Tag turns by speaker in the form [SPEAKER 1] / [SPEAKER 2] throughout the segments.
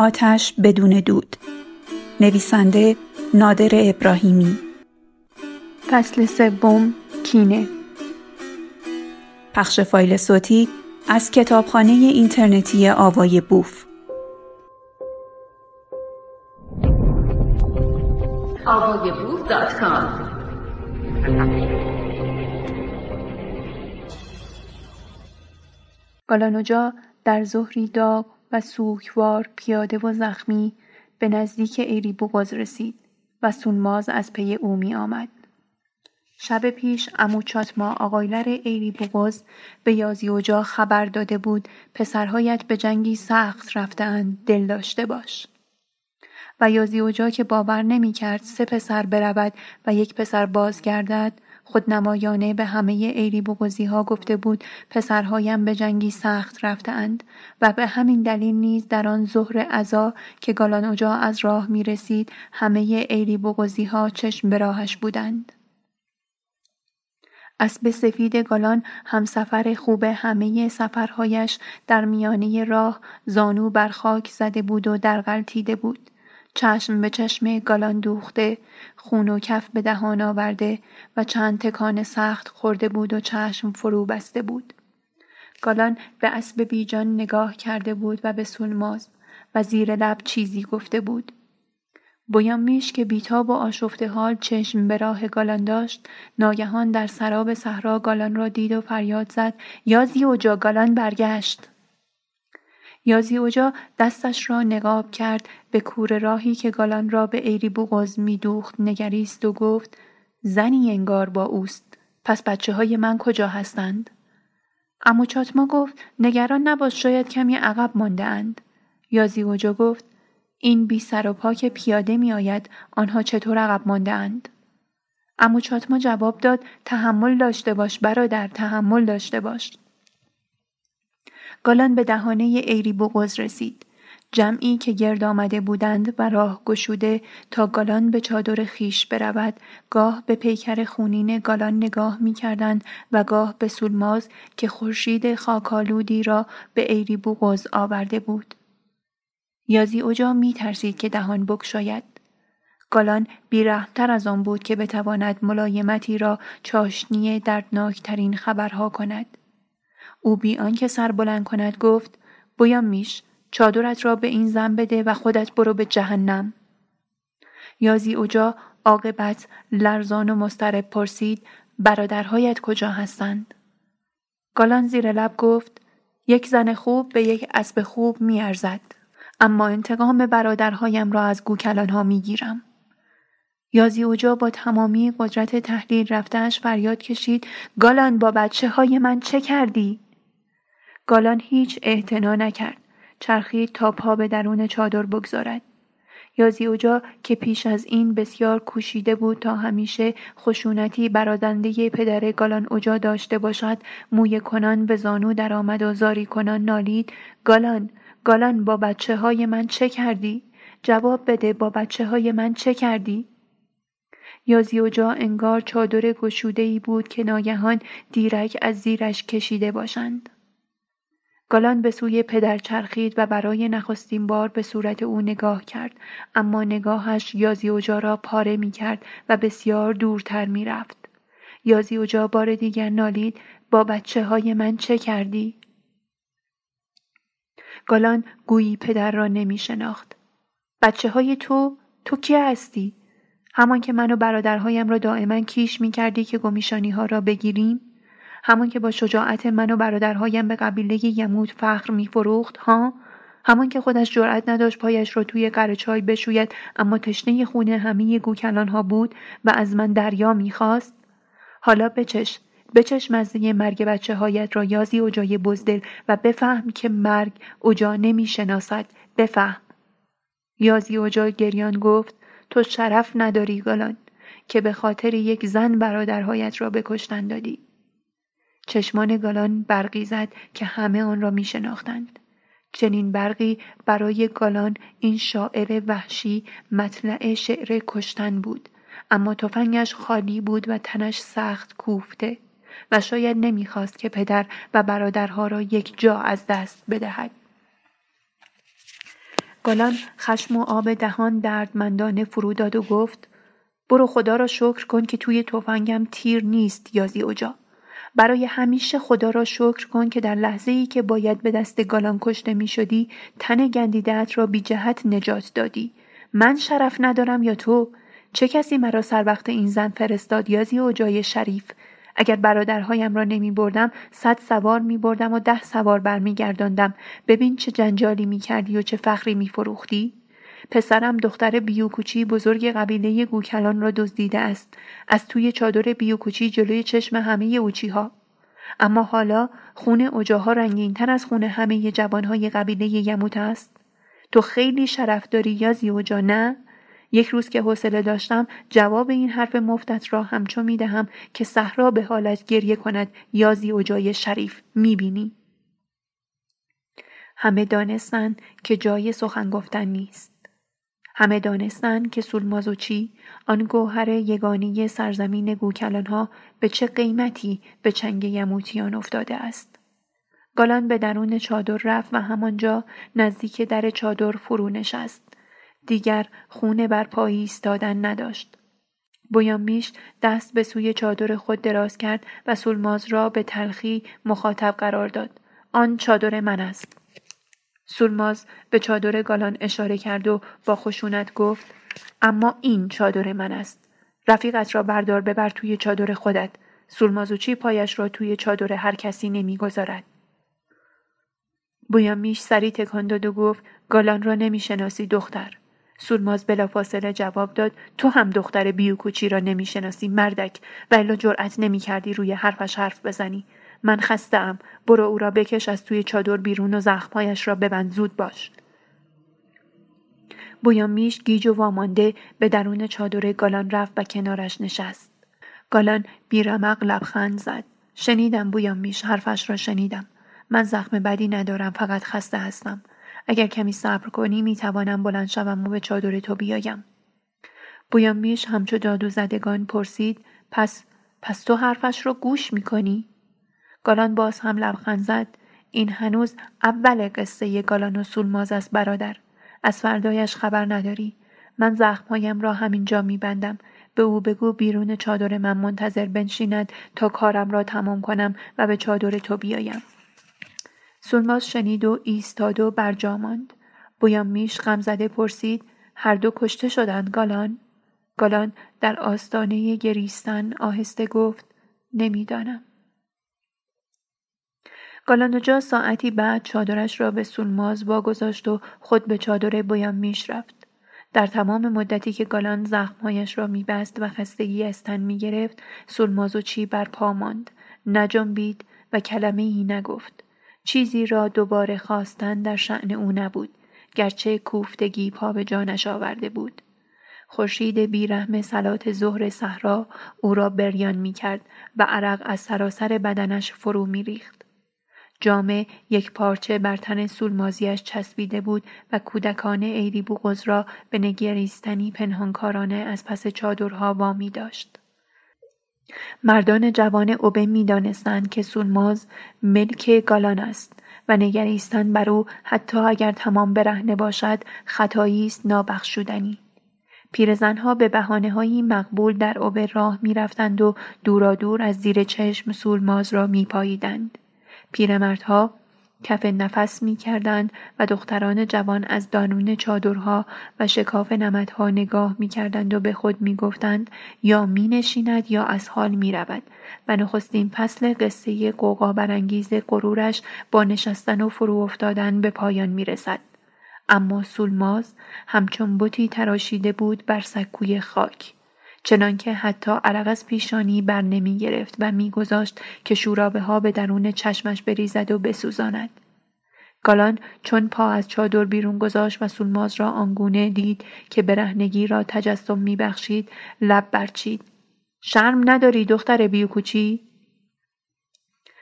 [SPEAKER 1] آتش بدون دود. نویسنده نادر ابراهیمی.
[SPEAKER 2] فصل سوم کینه.
[SPEAKER 1] پخش فایل صوتی از کتابخانه اینترنتی آوای بوف.
[SPEAKER 2] گالانوجا در ظهری داغ و سوکوار پیاده و زخمی به نزدیک ایری بوغاز رسید و سونماز از پی او می آمد. شب پیش امو چاتما آقایلر ایری بوغاز به یازی اوجا خبر داده بود پسرهایت به جنگی سخت رفتهاند دل داشته باش. و یازی اوجا که باور نمی کرد سه پسر برود و یک پسر بازگردد خودنمایانه به همه ایری بوغزی ها گفته بود پسرهایم به جنگی سخت رفتند و به همین دلیل نیز در آن ظهر عزا که گالان اجا از راه می رسید همه ایری بوغزی ها چشم به راهش بودند. اسب سفید گالان همسفر خوب همه سفرهایش در میانه راه زانو بر خاک زده بود و در غلطیده بود. چشم به چشم گالان دوخته خون و کف به دهان آورده و چند تکان سخت خورده بود و چشم فرو بسته بود. گالان به اسب بیجان نگاه کرده بود و به سولماز و زیر لب چیزی گفته بود. بویان میش که بیتاب و آشفته حال چشم به راه گالان داشت ناگهان در سراب صحرا گالان را دید و فریاد زد یازی و جا گالان برگشت. یازی اوجا دستش را نقاب کرد به کور راهی که گالان را به ایری بوغز می دوخت نگریست و گفت زنی انگار با اوست پس بچه های من کجا هستند؟ امو چاتما گفت نگران نباش شاید کمی عقب مانده اند. یازی اوجا گفت این بی سر و پا پیاده می آید آنها چطور عقب مانده اند؟ امو چاتما جواب داد تحمل داشته باش برادر تحمل داشته باش. گالان به دهانه ایری بوغز رسید. جمعی که گرد آمده بودند و راه گشوده تا گالان به چادر خیش برود گاه به پیکر خونین گالان نگاه می کردند و گاه به سولماز که خورشید خاکالودی را به ایری بوغز آورده بود. یازی اوجا می ترسید که دهان بکشاید. گالان بیرحمتر از آن بود که بتواند ملایمتی را چاشنی دردناکترین خبرها کند. او بی آنکه سر بلند کند گفت بویان میش چادرت را به این زن بده و خودت برو به جهنم. یازی اوجا عاقبت لرزان و مسترب پرسید برادرهایت کجا هستند؟ گالان زیر لب گفت یک زن خوب به یک اسب خوب میارزد اما انتقام برادرهایم را از گوکلانها می‌گیرم. یازی اوجا با تمامی قدرت تحلیل رفتهش فریاد کشید گالان با بچه های من چه کردی؟ گالان هیچ اعتنا نکرد. چرخید تا پا به درون چادر بگذارد. یازی اوجا که پیش از این بسیار کوشیده بود تا همیشه خشونتی برادنده پدر گالان اوجا داشته باشد موی کنان به زانو درآمد و زاری کنان نالید گالان گالان با بچه های من چه کردی؟ جواب بده با بچه های من چه کردی؟ یازی اوجا انگار چادر گشوده ای بود که ناگهان دیرک از زیرش کشیده باشند. گالان به سوی پدر چرخید و برای نخستین بار به صورت او نگاه کرد اما نگاهش یازی اوجا را پاره می کرد و بسیار دورتر می رفت. یازی اوجا بار دیگر نالید با بچه های من چه کردی؟ گالان گویی پدر را نمی شناخت. بچه های تو؟ تو کی هستی؟ همان که من و برادرهایم را دائما کیش می کردی که گمیشانی ها را بگیریم؟ همان که با شجاعت من و برادرهایم به قبیله یمود فخر میفروخت ها؟ همان که خودش جرأت نداشت پایش را توی قره چای بشوید اما تشنه خون همه گوکلان ها بود و از من دریا می‌خواست؟ حالا بچش بچش مزه مرگ بچه هایت را یازی اوجای بزدل و بفهم که مرگ اوجا نمی‌شناسد. بفهم. یازی اوجا گریان گفت تو شرف نداری گلان که به خاطر یک زن برادرهایت را بکشتن دادی. چشمان گالان برقی زد که همه آن را می شناختند. چنین برقی برای گالان این شاعر وحشی مطلع شعر کشتن بود. اما تفنگش خالی بود و تنش سخت کوفته و شاید نمی‌خواست که پدر و برادرها را یک جا از دست بدهد. گالان خشم و آب دهان دردمندانه فرو داد و گفت برو خدا را شکر کن که توی تفنگم تیر نیست یازی اوجا برای همیشه خدا را شکر کن که در لحظه ای که باید به دست گالان کشته می شدی تن گندیدت را بی جهت نجات دادی. من شرف ندارم یا تو؟ چه کسی مرا سر وقت این زن فرستاد یازی اوجای شریف؟ اگر برادرهایم را نمی بردم صد سوار می بردم و ده سوار برمیگرداندم ببین چه جنجالی می کردی و چه فخری می فروختی؟ پسرم دختر بیوکوچی بزرگ قبیله گوکلان را دزدیده است از توی چادر بیوکوچی جلوی چشم همه اوچی ها اما حالا خون اوجاها رنگین تر از خون همه جوانهای قبیله یموت است تو خیلی شرف داری یا زیوجا نه یک روز که حوصله داشتم جواب این حرف مفتت را همچو می دهم که صحرا به حالت گریه کند یا زیوجای شریف می بینی. همه دانستند که جای سخن گفتن نیست. همه دانستند که سولمازوچی آن گوهر یگانی سرزمین گوکلانها به چه قیمتی به چنگ یموتیان افتاده است. گالان به درون چادر رفت و همانجا نزدیک در چادر فرو نشست. دیگر خونه بر پایی ایستادن نداشت. بویامیش دست به سوی چادر خود دراز کرد و سولماز را به تلخی مخاطب قرار داد. آن چادر من است. سولماز به چادر گالان اشاره کرد و با خشونت گفت اما این چادر من است. رفیقت را بردار ببر توی چادر خودت. سولمازوچی پایش را توی چادر هر کسی نمی‌گذارد. بویامیش سری تکان داد و گفت گالان را نمی‌شناسی دختر. سولماز بلافاصله جواب داد تو هم دختر بیوکوچی را نمی‌شناسی مردک و الا جرأت نمی‌کردی روی حرفش حرف بزنی من خستم برو او را بکش از توی چادر بیرون و زخمهایش را ببند. زود باش. بویامیش گیج و وامانده به درون چادر گالان رفت و کنارش نشست. گالان بیرمق لبخند زد. شنیدم بویامیش حرفش را شنیدم. من زخم بدی ندارم فقط خسته هستم. اگر کمی صبر کنی می توانم بلند شوم و به چادر تو بیایم. بویامیش همچو جادو زدگان پرسید پس پس تو حرفش رو گوش می کنی؟ گالان باز هم لبخند زد. این هنوز اول قصه گالان و سولماز است برادر. از فردایش خبر نداری. من زخمهایم را همینجا میبندم. به او بگو بیرون چادر من منتظر بنشیند تا کارم را تمام کنم و به چادر تو بیایم. سولماز شنید و ایستاد و برجا ماند. میش غمزده پرسید هر دو کشته شدند گالان؟ گالان در آستانه گریستن آهسته گفت نمی‌دانم. گالانجا ساعتی بعد چادرش را به سولماز واگذاشت و خود به چادر میش رفت. در تمام مدتی که گالان زخمهایش را میبست و خستگی از تن می‌گرفت سولماز و چی بر پا ماند. نجنبید و کلمه ای نگفت. چیزی را دوباره خواستن در شعن او نبود گرچه کوفتگی پا به جانش آورده بود. خورشید بیرحم سلات ظهر صحرا او را بریان می کرد و عرق از سراسر بدنش فرو می جامه یک پارچه بر تن سولمازیش چسبیده بود و کودکانه ایری بوغز را به نگریستنی پنهانکارانه از پس چادرها وامی داشت. مردان جوان اوبه می دانستند که سولماز ملک گالان است و نگریستن بر او حتی اگر تمام برهنه باشد خطایی است نابخشودنی. پیرزنها به بحانه هایی مقبول در اوبه راه می رفتند و دورادور از زیر چشم سولماز را می پاییدند. پیرمردها کف نفس می کردند و دختران جوان از دانون چادرها و شکاف نمدها نگاه می کردند و به خود می گفتند یا می نشیند یا از حال می رود و نخستین فصل قصه قوقا برانگیز غرورش با نشستن و فرو افتادن به پایان می رسد. اما سولماز همچون بوتی تراشیده بود بر سکوی خاک. چنانکه حتی عرق از پیشانی بر نمی گرفت و میگذاشت که شورابه ها به درون چشمش بریزد و بسوزاند. گالان چون پا از چادر بیرون گذاشت و سولماز را آنگونه دید که برهنگی را تجسم میبخشید لب برچید. شرم نداری دختر بیوکوچی؟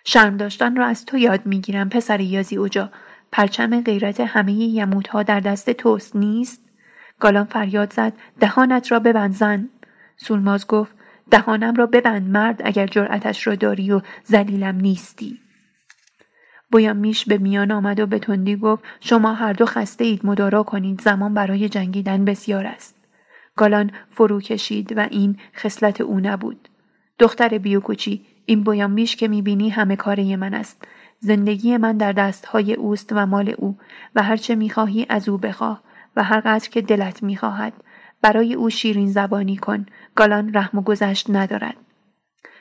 [SPEAKER 2] شرم داشتن را از تو یاد می‌گیرم پسر یازی اوجا. پرچم غیرت همه یموتها در دست توست نیست؟ گالان فریاد زد. دهانت را ببند زن سولماز گفت دهانم را ببند مرد اگر جرأتش را داری و زلیلم نیستی. میش به میان آمد و به تندی گفت شما هر دو خسته اید مدارا کنید زمان برای جنگیدن بسیار است. گالان فرو کشید و این خصلت او نبود. دختر بیوکوچی این میش که می‌بینی همه کاره من است. زندگی من در دستهای اوست و مال او و هرچه می‌خواهی از او بخواه و هر قدر که دلت می‌خواهد. برای او شیرین زبانی کن. گالان رحم و گذشت ندارد.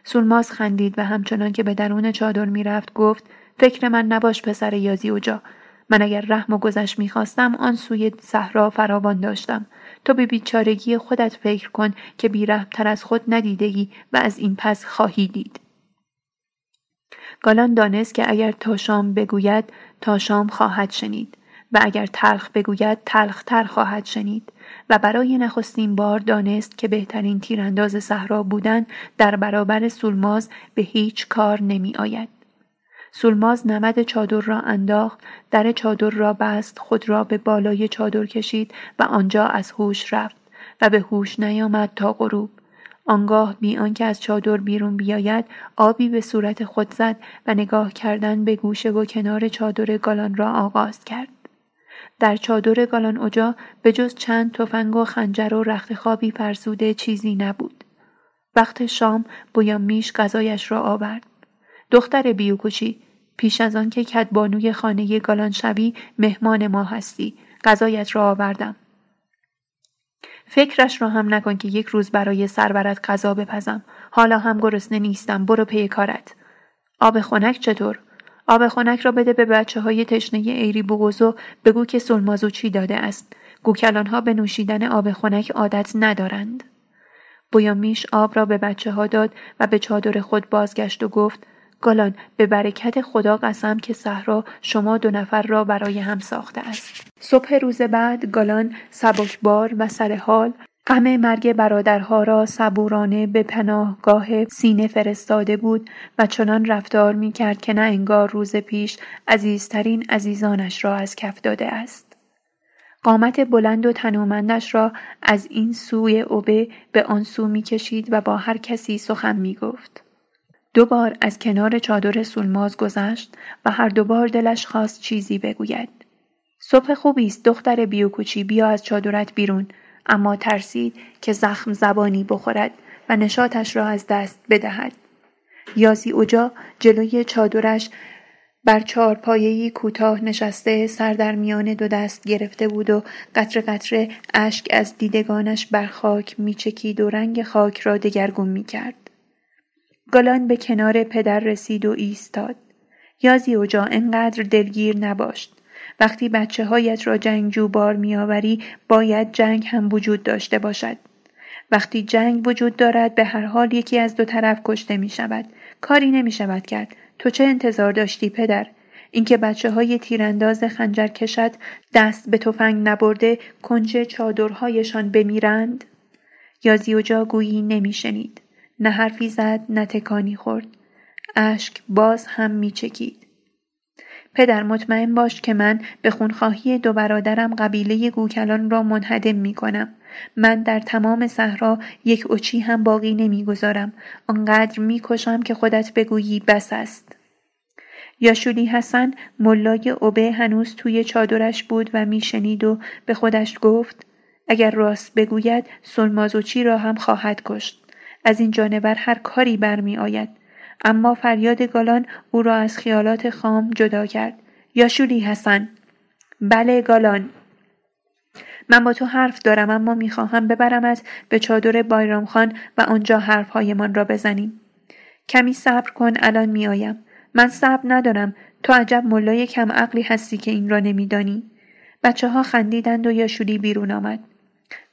[SPEAKER 2] سولماز خندید و همچنان که به درون چادر می‌رفت گفت فکر من نباش پسر یازی اوجا. من اگر رحم و گذشت می‌خواستم آن سوی صحرا فراوان داشتم. تو به بیچارگی خودت فکر کن که بیرحمتر از خود ندیدهی و از این پس خواهی دید. گالان دانست که اگر تا شام بگوید تا شام خواهد شنید و اگر تلخ بگوید تلختر خواهد شنید. و برای نخستین بار دانست که بهترین تیرانداز صحرا بودن در برابر سولماز به هیچ کار نمی آید. سولماز نمد چادر را انداخت در چادر را بست خود را به بالای چادر کشید و آنجا از هوش رفت و به هوش نیامد تا غروب آنگاه بی آنکه از چادر بیرون بیاید آبی به صورت خود زد و نگاه کردن به گوشه و کنار چادر گالان را آغاز کرد در چادر گالان اجا به جز چند تفنگ و خنجر و رخت خوابی فرسوده چیزی نبود. وقت شام میش غذایش را آورد. دختر بیوکوچی پیش از آن که کدبانوی خانه گالان شوی مهمان ما هستی. غذایت را آوردم. فکرش را هم نکن که یک روز برای سرورت غذا بپزم. حالا هم گرسنه نیستم. برو پی کارت. آب خنک چطور؟ آب خنک را بده به بچه های تشنه ایری بوغوزو بگو که سلمازو چی داده است. گوکلان ها به نوشیدن آب خنک عادت ندارند. بویامیش آب را به بچه ها داد و به چادر خود بازگشت و گفت گالان به برکت خدا قسم که صحرا شما دو نفر را برای هم ساخته است. صبح روز بعد گالان سبکبار و سرحال غم مرگ برادرها را صبورانه به پناهگاه سینه فرستاده بود و چنان رفتار می کرد که نه انگار روز پیش عزیزترین عزیزانش را از کف داده است. قامت بلند و تنومندش را از این سوی اوبه به آن سو می کشید و با هر کسی سخن می گفت. دو بار از کنار چادر سولماز گذشت و هر دو بار دلش خواست چیزی بگوید. صبح خوبی است دختر بیوکوچی بیا از چادرت بیرون اما ترسید که زخم زبانی بخورد و نشاتش را از دست بدهد. یازی اوجا جلوی چادرش بر چهار پایهی کوتاه نشسته سر در میان دو دست گرفته بود و قطر قطره اشک از دیدگانش بر خاک میچکید و رنگ خاک را دگرگون می‌کرد. گالان به کنار پدر رسید و ایستاد. یازی اوجا انقدر دلگیر نباشت. وقتی بچه هایت را جنگجو بار میآوری باید جنگ هم وجود داشته باشد. وقتی جنگ وجود دارد به هر حال یکی از دو طرف کشته می شود. کاری نمی شود کرد. تو چه انتظار داشتی پدر؟ اینکه بچه های تیرانداز خنجر کشد دست به تفنگ نبرده کنج چادرهایشان بمیرند؟ یا زیوجا گویی نمیشنید. نه حرفی زد نه تکانی خورد. اشک باز هم میچکید. پدر مطمئن باش که من به خونخواهی دو برادرم قبیله گوکلان را منهدم می کنم. من در تمام صحرا یک اچی هم باقی نمی‌گذارم. آنقدر می‌کشم که خودت بگویی بس است. یاشولی حسن ملای اوبه هنوز توی چادرش بود و میشنید و به خودش گفت اگر راست بگوید سلمازوچی را هم خواهد کشت. از این جانور هر کاری برمی آید اما فریاد گالان او را از خیالات خام جدا کرد. یا شولی حسن. بله گالان من با تو حرف دارم اما می‌خواهم ببرمت به چادر بایرام خان و آنجا حرفهایمان را بزنیم. کمی صبر کن الان میآیم. من صبر ندارم تو عجب ملای کم عقلی هستی که این را نمیدانی. بچه ها خندیدند و یاشولی بیرون آمد.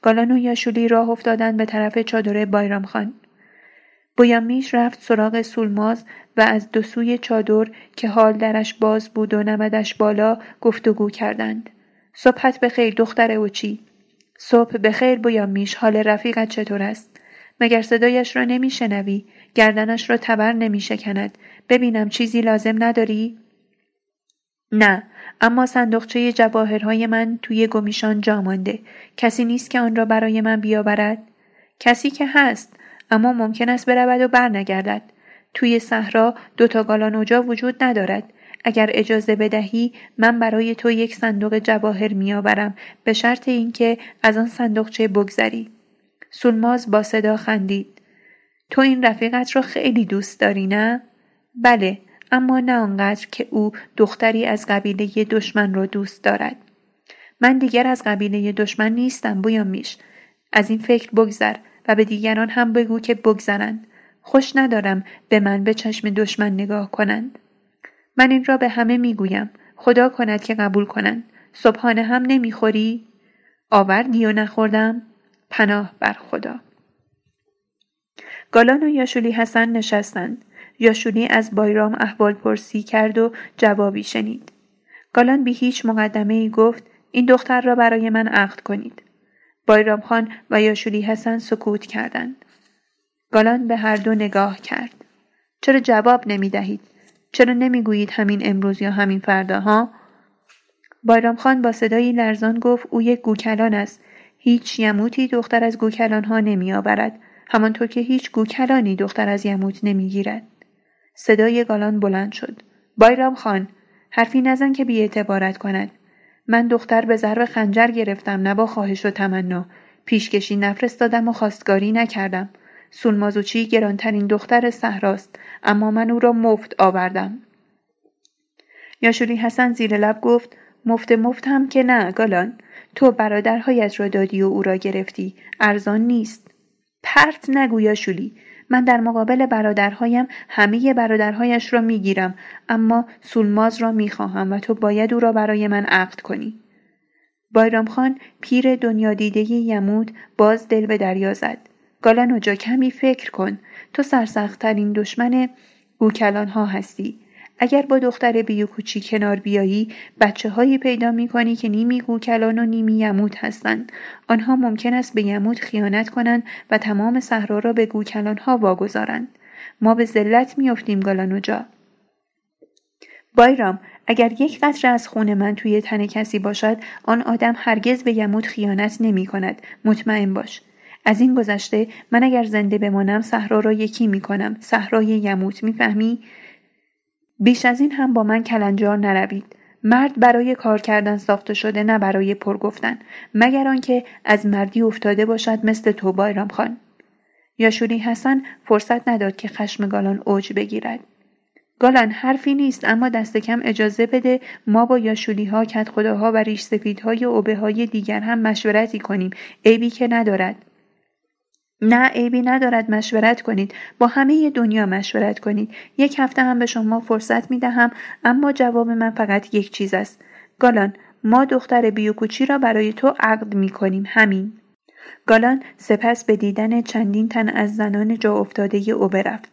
[SPEAKER 2] گالان و یاشولی راه افتادند به طرف چادر بایرام خان. بویامیش رفت سراغ سولماز و از دو سوی چادر که حال درش باز بود و نمدش بالا گفتگو کردند. صبحت به خیر دختر اوچی. صبح به خیر بویامیش حال رفیقت چطور است؟ مگر صدایش را نمیشنوی گردنش را تبر نمیشکند ببینم چیزی لازم نداری نه اما صندوقچه جواهرهای من توی گمیشان جا مانده کسی نیست که آن را برای من بیاورد کسی که هست اما ممکن است برود و برنگردد. توی صحرا دو تا گالان اوجا وجود ندارد. اگر اجازه بدهی من برای تو یک صندوق جواهر میآورم به شرط اینکه از آن صندوقچه بگذری. سولماز با صدا خندید. تو این رفیقت را خیلی دوست داری نه؟ بله اما نه آنقدر که او دختری از قبیله دشمن را دوست دارد. من دیگر از قبیله دشمن نیستم بویا میش. از این فکر بگذر. و به دیگران هم بگو که بگذرند. خوش ندارم به من به چشم دشمن نگاه کنند. من این را به همه می‌گویم. خدا کند که قبول کنند. صبحانه هم نمی‌خوری؟ آوردی و نخوردم؟ پناه بر خدا. گالان و یاشولی حسن نشستند. یاشولی از بایرام احوال پرسی کرد و جوابی شنید. گالان بی هیچ مقدمه ای گفت این دختر را برای من عقد کنید. بایرام خان و یاشولی حسن سکوت کردند گالان به هر دو نگاه کرد چرا جواب نمی دهید؟ چرا نمی گویید همین امروز یا همین فردا ها؟ بایرام خان با صدایی لرزان گفت او یک گوکلان است. هیچ یموتی دختر از گوکلان ها نمی آورد. همانطور که هیچ گوکلانی دختر از یموت نمی گیرد. صدای گالان بلند شد. بایرام خان حرفی نزن که اعتبارت کند. من دختر به ضرب خنجر گرفتم نه با خواهش و تمنا. پیشکشی نفرستادم و خواستگاری نکردم. سولمازوچی گرانترین دختر صحراست اما من او را مفت آوردم. یاشوری حسن زیر لب گفت مفت مفت هم که نه گالان تو برادرهایت را دادی و او را گرفتی. ارزان نیست. پرت نگو یاشولی من در مقابل برادرهایم همه برادرهایش را می‌گیرم اما سولماز را می‌خواهم و تو باید او را برای من عقد کنی. بایرام خان پیر دنیا دیده یمود باز دل به دریا زد. گالانوجا کمی فکر کن. تو سرسختترین دشمن گوکلان ها هستی. اگر با دختر بیوکوچی کنار بیایی بچه هایی پیدا می کنی که نیمی گوکلان و نیمی یمود هستند آنها ممکن است به یمود خیانت کنند و تمام صحرا را به گوکلان ها واگذارند ما به ذلت میافتیم گالانوجا بایرام اگر یک قطره از خون من توی تن کسی باشد آن آدم هرگز به یمود خیانت نمی کند مطمئن باش. از این گذشته من اگر زنده بمانم صحرا را یکی می کنم صحرای یموت می‌فهمی؟ بیش از این هم با من کلنجار نروید. مرد برای کار کردن ساخته شده نه برای پر گفتن. مگر آنکه از مردی افتاده باشد مثل تو بایرام خان. یاشوری حسن فرصت نداد که خشم گالان اوج بگیرد. گالان حرفی نیست اما دست کم اجازه بده ما با یاشولی ها کت خداها و ریش سفیدهای و اوبه های دیگر هم مشورتی کنیم. عیبی که ندارد. نه عیبی ندارد مشورت کنید. با همه دنیا مشورت کنید. یک هفته هم به شما فرصت می دهم اما جواب من فقط یک چیز است. گالان ما دختر بیوکوچی را برای تو عقد می کنیم همین. گالان سپس به دیدن چندین تن از زنان جا افتاده او برفت.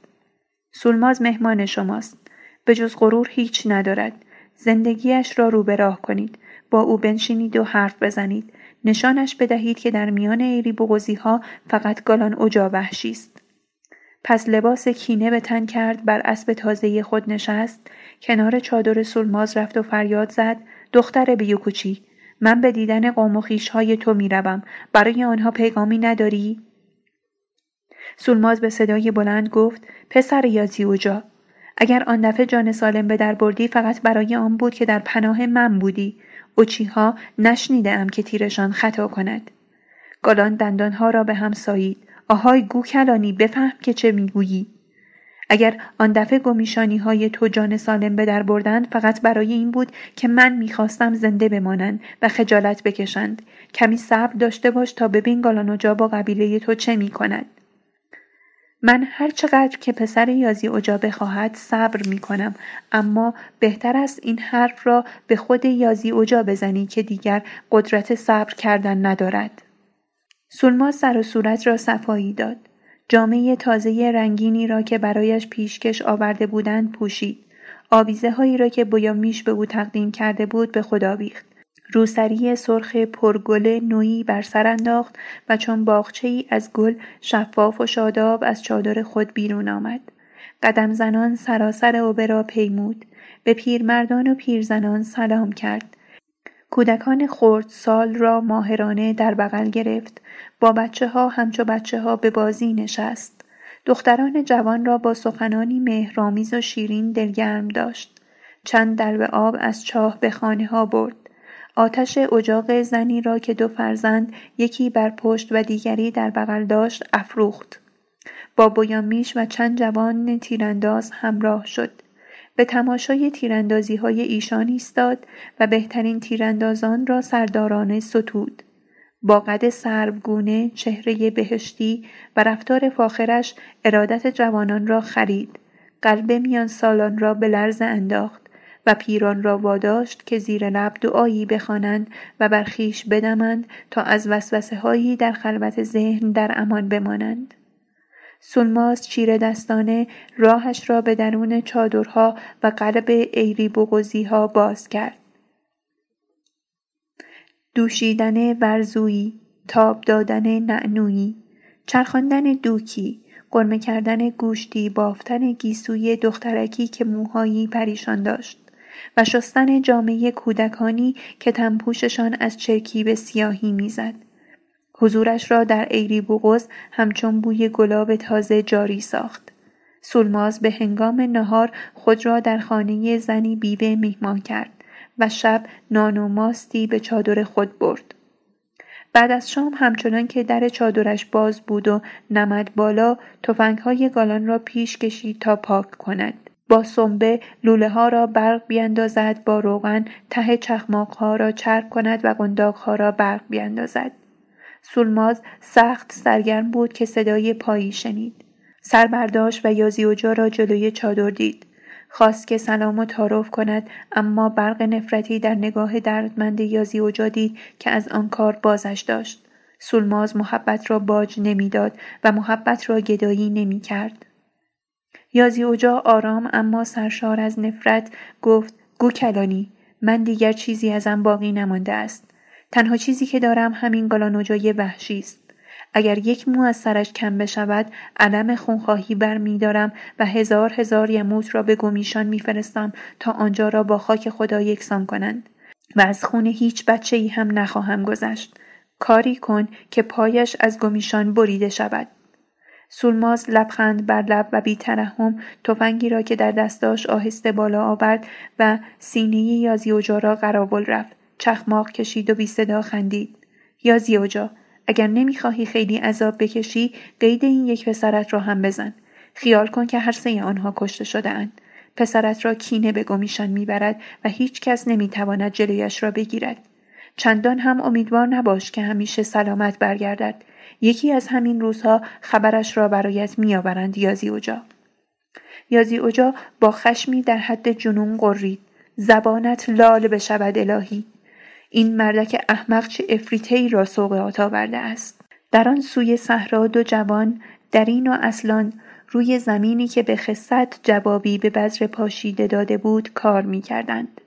[SPEAKER 2] سولماز مهمان شماست. به جز غرور هیچ ندارد. زندگیش را رو به راه کنید. با او بنشینید و حرف بزنید. نشانش بدهید که در میان ایری بغزی ها فقط گالان اوجا وحشی است. پس لباس کینه به تن کرد بر اسب تازه خود نشست کنار چادر سلماز رفت و فریاد زد دختر بیوکوچی من به دیدن قوم و های تو می‌روم برای آنها پیغامی نداری سولماز به صدای بلند گفت پسر یازی اوجا اگر آن دفعه جان سالم به در بردی فقط برای آن بود که در پناه من بودی اوچیها نشنیده ام که تیرشان خطا کند. گالان دندانها را به هم سایید. آهای گو کلانی بفهم که چه می‌گویی. اگر آن دفعه گمیشانی های تو جان سالم به در بردند فقط برای این بود که من می‌خواستم زنده بمانند و خجالت بکشند. کمی صبر داشته باش تا ببین گالانوجا با قبیله تو چه می کند. من هر چقدر که پسر یازی اجا بخواهد صبر می کنم اما بهتر است این حرف را به خود یازی اجا بزنی که دیگر قدرت صبر کردن ندارد. سولما سر و صورت را صفایی داد. جامعه تازه رنگینی را که برایش پیشکش آورده بودند پوشید. آویزه هایی را که میش به او تقدیم کرده بود به خدا بیخت. روسری سرخ پرگل نویی بر سر انداخت و چون باغچه ای از گل شفاف و شاداب از چادر خود بیرون آمد. قدم زنان سراسر اوبه را پیمود. به پیرمردان و پیرزنان سلام کرد. کودکان خورد سال را ماهرانه در بغل گرفت. با بچه ها همچو بچه ها به بازی نشست. دختران جوان را با سخنانی مهرامیز و شیرین دلگرم داشت. چند به آب از چاه به خانه ها برد. آتش اجاق زنی را که دو فرزند یکی بر پشت و دیگری در بغل داشت افروخت. با بویامیش و چند جوان تیرانداز همراه شد. به تماشای تیراندازی های ایشان ایستاد و بهترین تیراندازان را سردارانه ستود. با قد سربگونه چهره بهشتی و رفتار فاخرش ارادت جوانان را خرید قلب میان سالان را به لرز انداخت و پیران را واداشت که زیر لب دعایی بخوانند و بر خویش بدمند تا از وسوسه هایی در خلوت ذهن در امان بمانند سلماز چیره دستانه راهش را به درون چادرها و قلب ایری بغزی ها باز کرد. دوشیدن ورزویی، تاب دادن نعنویی، چرخاندن دوکی، قرمه کردن گوشتی، بافتن گیسوی دخترکی که موهایی پریشان داشت و شستن جامعه کودکانی که تنپوششان از چرکی به سیاهی می‌زد. حضورش را در ایری بوغز همچون بوی گلاب تازه جاری ساخت. سولماز به هنگام نهار خود را در خانه زنی بیوه میهمان کرد و شب نان و ماستی به چادر خود برد. بعد از شام همچنان که در چادرش باز بود و نمد بالا های گالان را پیش کشید تا پاک کند. با سنبه لوله ها را برق بیاندازد با روغن ته چخماق ها را چرب کند و قنداق ها را برق بیاندازد. سولماز سخت سرگرم بود که صدای پایی شنید. سر برداشت و یازیوجا را جلوی چادر دید. خواست که سلام و تعارف کند اما برق نفرتی در نگاه دردمند یازیوجا دید که از آن کار بازش داشت. سولماز محبت را باج نمی‌داد و محبت را گدایی نمی کرد. یازی اوجا آرام اما سرشار از نفرت گفت گو کلانی من دیگر چیزی ازم باقی نمانده است. تنها چیزی که دارم همین گالانوجای وحشی است. اگر یک مو از سرش کم بشود علم خونخواهی بر می دارم و هزار هزار یموت را به گمیشان میفرستم تا آنجا را با خاک خدا یکسان کنند و از خون هیچ بچه ای هم نخواهم گذشت. کاری کن که پایش از گمیشان بریده شود. سولماز لبخند بر لب و بیترحم تفنگی را که در دستاش آهسته بالا آورد و سینه یازیوجا را قراول رفت. چخماق کشید و بی صدا خندید. یا زیوجا اگر نمی‌خواهی خیلی عذاب بکشی قید این یک پسرت را هم بزن. خیال کن که هر سه آنها کشته شده اند. پسرت را کینه به گمیشان می‌برد و هیچ کس نمی‌تواند جلویش را بگیرد. چندان هم امیدوار نباش که همیشه سلامت برگردد. یکی از همین روزها خبرش را برایت میآورند یازی اوجا. یازی اوجا با خشمی در حد جنون قرید. زبانت لال بشود الهی. این مردک احمق چه افریتهای را سوقات آورده است در آن سوی صحرا دو جوان درین و اصلان روی زمینی که به خصت جوابی به بذر پاشیده داده بود کار می‌کردند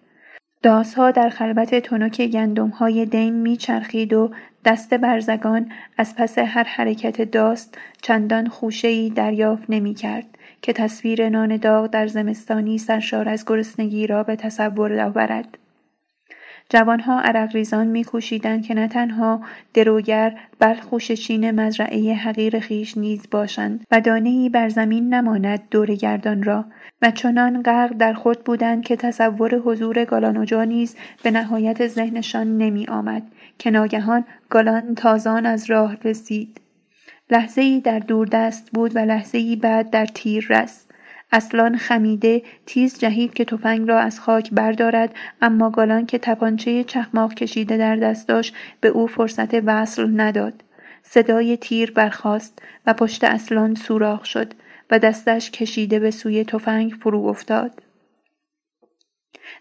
[SPEAKER 2] داسها در خلوت تنک گندمهای دین میچرخید و دست برزگان از پس هر حرکت داست چندان خوشهای دریافت نمی‌کرد که تصویر نان داغ در زمستانی سرشار از گرسنگی را به تصور آورد. جوانها عرق ریزان میکوشیدند که نه تنها دروگر بل چین مزرعه حقیر خیش نیز باشند و ای بر زمین نماند دور گردان را و چنان غرق در خود بودند که تصور حضور گالانوجا نیز به نهایت ذهنشان نمی آمد که ناگهان گالان تازان از راه رسید. لحظه ای در دست بود و لحظه ای بعد در تیر رست. اصلان خمیده تیز جهید که تفنگ را از خاک بردارد اما گالان که تپانچه چخماق کشیده در دست داشت به او فرصت وصل نداد. صدای تیر برخاست و پشت اصلان سوراخ شد و دستش کشیده به سوی تفنگ فرو افتاد.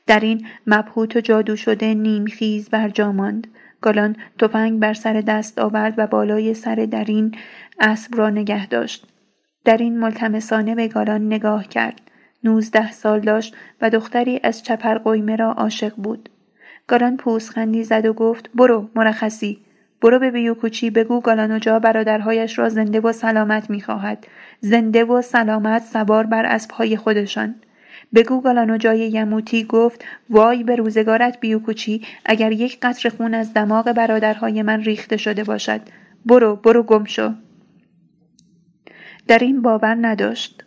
[SPEAKER 2] در این مبهوت و جادو شده نیمخیز بر جا ماند. گالان تفنگ بر سر دست آورد و بالای سر درین اسب را نگه داشت در این ملتمسانه به گالان نگاه کرد. نوزده سال داشت و دختری از چپر قیمه را عاشق بود. گالان پوزخندی زد و گفت برو مرخصی برو به بیوکوچی بگو گالانوجا برادرهایش را زنده و سلامت می‌خواهد زنده و سلامت سوار بر اسبهای خودشان بگو گالانوجای یموتی گفت وای به روزگارت بیوکوچی اگر یک قطر خون از دماغ برادرهای من ریخته شده باشد. برو برو گم شو. در این باور نداشت.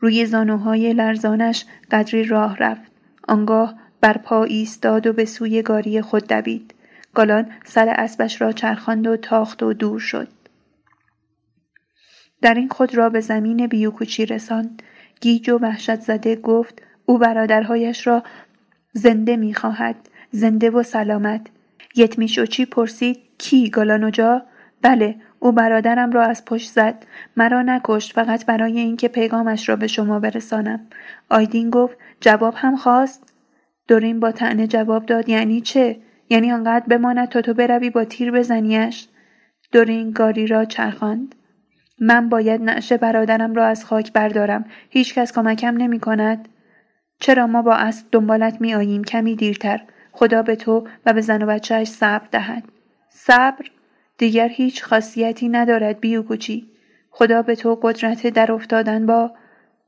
[SPEAKER 2] روی زانوهای لرزانش قدری راه رفت. آنگاه بر پا ایستاد و به سوی گاری خود دوید. گالان سر اسبش را چرخاند و تاخت و دور شد. در این خود را به زمین بیوکوچی رساند. گیج و وحشت زده گفت او برادرهایش را زنده می‌خواهد زنده و سلامت. یتمیشوچی پرسید کی گالانوجا؟ بله او برادرم را از پشت زد مرا نکشت فقط برای اینکه پیغامش را به شما برسانم. آیدین گفت جواب هم خواست؟ دورین با تنه جواب داد یعنی چه؟ یعنی آنقدر بماند تا تو بروی با تیر بزنیش؟ دورین گاری را چرخاند. من باید نعش برادرم را از خاک بردارم. هیچ کس کمکم نمی کند. چرا ما با اسب دنبالت می آییم؟ کمی دیرتر. خدا به تو و به زن و بچهش صبر دهد. صبر دیگر هیچ خاصیتی ندارد بیوکوچی. خدا به تو قدرت در افتادن با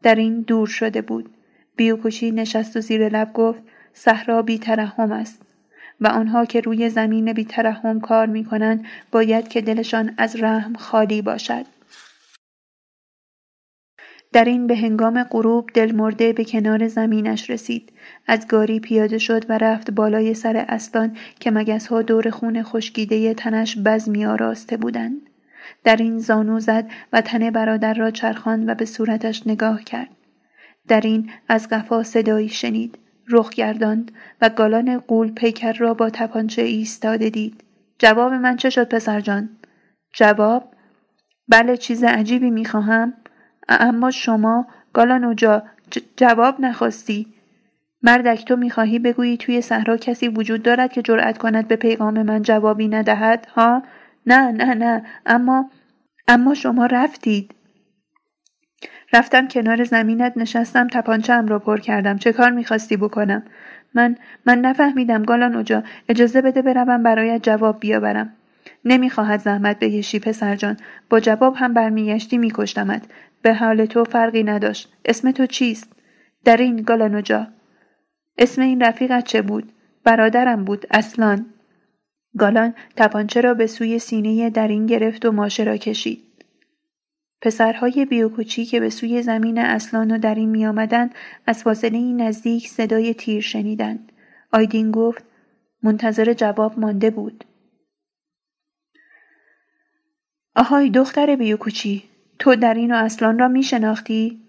[SPEAKER 2] در این دور شده بود. بیوکوچی نشست و زیر لب گفت صحرا بیترحم است. و آنها که روی زمین بیترحم کار می کنند باید که دلشان از رحم خالی باشد. در این به هنگام غروب دلمرده به کنار زمینش رسید. از گاری پیاده شد و رفت بالای سر اسبان که مگسها دور خون خشکیده تنش بزمی آراسته بودند. در این زانو زد و تن برادر را چرخاند و به صورتش نگاه کرد. در این از قفا صدایی شنید. رخ گرداند و گالان قول پیکر را با تپانچه ایستاده دید. جواب من چه شد پسر جان؟ جواب بله چیز عجیبی می‌خواهم. اما شما گالانوجا جواب نخواستی. مردک تو می‌خواهی بگویی توی صحرا کسی وجود دارد که جرأت کند به پیغام من جوابی ندهد ها؟ نه نه نه. اما اما شما رفتید. رفتم کنار زمینت نشستم تپانچم را پر کردم. چه کار می‌خواستی بکنم؟ من من نفهمیدم گالان اوجا. اجازه بده بروم برایت جواب بیاورم. نمی‌خواهد زحمت بکشی پسر جان. با جواب هم برمیگشتی میکشتمت. به حال تو فرقی نداشت. اسم تو چیست؟ در این گالانوجا. اسم این رفیقت چه بود؟ برادرم بود اصلان. گالان تپانچه را به سوی سینه درین گرفت و ماشه را کشید. پسرهای بیوکوچی که به سوی زمین اصلان و در این می آمدن از فاصله نزدیک صدای تیر شنیدند. آیدین گفت منتظر جواب مانده بود. آهای دختر بیوکوچی! تو در این و اصلان را می شناختی؟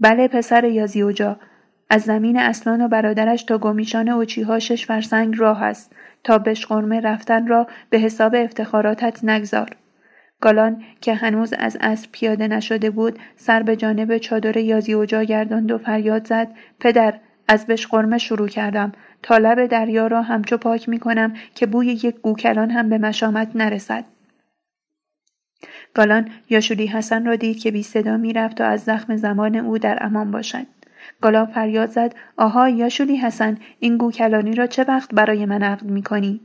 [SPEAKER 2] بله پسر یازیوجا از زمین اصلان و برادرش تا گمیشان اوچیها شش فرسنگ راه است تا بشقرمه رفتن را به حساب افتخاراتت نگذار. گالان که هنوز از اسب پیاده نشده بود سر به جانب چادر یازی اوجا گرداند و فریاد زد پدر از بشقرمه شروع کردم تا دریا را همچو پاک می کنم که بوی یک گوکلان هم به مشامت نرسد گالان یاشولی حسن را دید که بی صدا می رفت و از زخم زمان او در امان باشد گالان فریاد زد آها یاشولی حسن این گوکلانی را چه وقت برای من عقد می کنی؟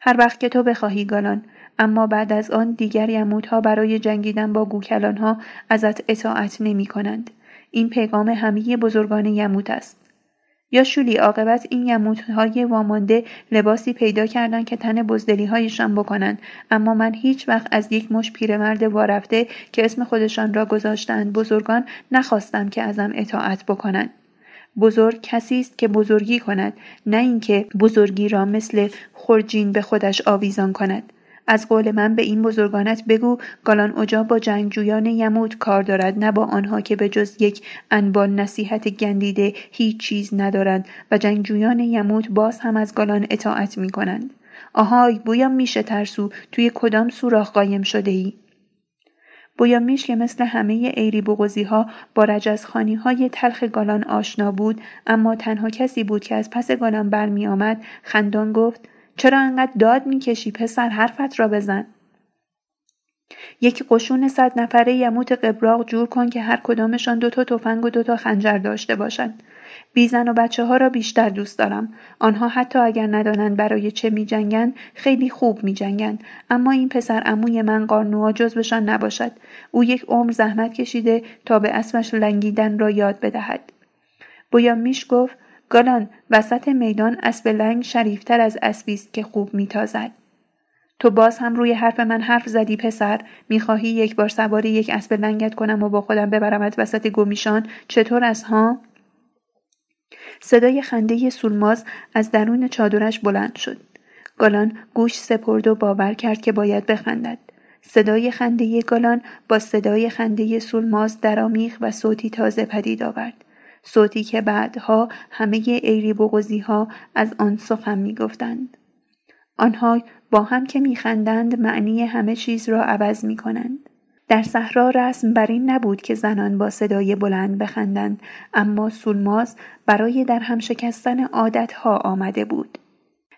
[SPEAKER 2] هر وقت که تو بخواهی گالان اما بعد از آن دیگر یمودها برای جنگیدن با گوکلانها ازت اطاعت نمی کنند. این پیغام همه بزرگان یموت است. یا شولی عاقبت این یمودهای وامانده لباسی پیدا کردند که تن بزدلی هایشان بکنند. اما من هیچ وقت از یک مش پیرمرد وارفته که اسم خودشان را گذاشتند بزرگان نخواستم که ازم اطاعت بکنند. بزرگ کسی است که بزرگی کند نه اینکه بزرگی را مثل خورجین به خودش آویزان کند. از قول من به این بزرگانت بگو گالان اجا با جنگجویان یمود کار دارد نه با آنها که به جز یک انبان نصیحت گندیده هیچ چیز ندارند و جنگجویان یمود باز هم از گالان اطاعت می کنند. آهای بویا میشه ترسو توی کدام سوراخ قایم شده ای؟ بویا میش که مثل همه ایری بغزی ها با رجزخانی های تلخ گالان آشنا بود اما تنها کسی بود که از پس گالان برمی آمد خندان گفت چرا انقدر داد می‌کشی پسر حرفت را بزن یک قشون صد نفره یموت قبراق جور کن که هر کدامشان دوتا تفنگ و دوتا خنجر داشته باشند بیزن و بچه ها را بیشتر دوست دارم. آنها حتی اگر ندانند برای چه می جنگن خیلی خوب می جنگن. اما این پسر اموی من قارنوا جزبشان نباشد. او یک عمر زحمت کشیده تا به اسمش لنگیدن را یاد بدهد. بویا میش گفت گالان وسط میدان اسب لنگ شریفتر از اسبی است که خوب میتازد تو باز هم روی حرف من حرف زدی پسر می‌خواهی یک بار سواری یک اسب لنگت کنم و با خودم ببرمت وسط گمیشان چطور از ها صدای خنده سولماز از درون چادرش بلند شد. گالان گوش سپرد و باور کرد که باید بخندد. صدای خنده گالان با صدای خنده سولماز درامیخ و صوتی تازه پدید آورد. صوتی که بعدها همه ایری بغزی ها از آن سخن می گفتند. آنها با هم که میخندند معنی همه چیز را عوض می کنند. در صحرا رسم بر این نبود که زنان با صدای بلند بخندند اما سولماز برای در هم شکستن عادتها آمده بود.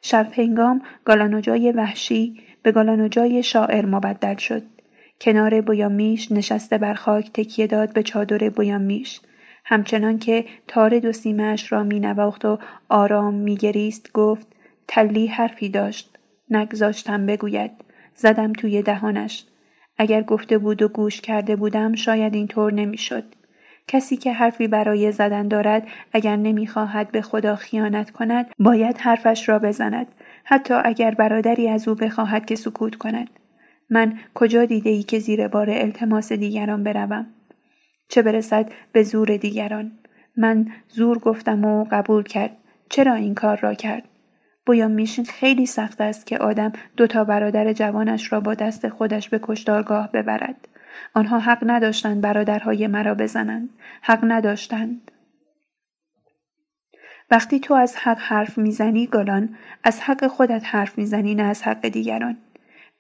[SPEAKER 2] شب هنگام گالانوجای وحشی به گالانوجای شاعر مبدل شد. کنار بویامیش نشسته بر خاک تکیه داد به چادر بویامیش. همچنان که تار دو سیمش را می نواخت و آرام می گریست گفت تلی حرفی داشت. نگذاشتم بگوید. زدم توی دهانش. اگر گفته بود و گوش کرده بودم شاید اینطور نمی‌شد. کسی که حرفی برای زدن دارد اگر نمی‌خواهد به خدا خیانت کند باید حرفش را بزند حتی اگر برادری از او بخواهد که سکوت کند من کجا دیده ای که زیر بار التماس دیگران بروم چه برسد به زور دیگران من زور گفتم و قبول کرد چرا این کار را کرد بویا میشین خیلی سخت است که آدم دو تا برادر جوانش را با دست خودش به کشتارگاه ببرد. آنها حق نداشتند برادرهای مرا بزنند. حق نداشتند. وقتی تو از حق حرف می‌زنی گالان از حق خودت حرف می‌زنی نه از حق دیگران.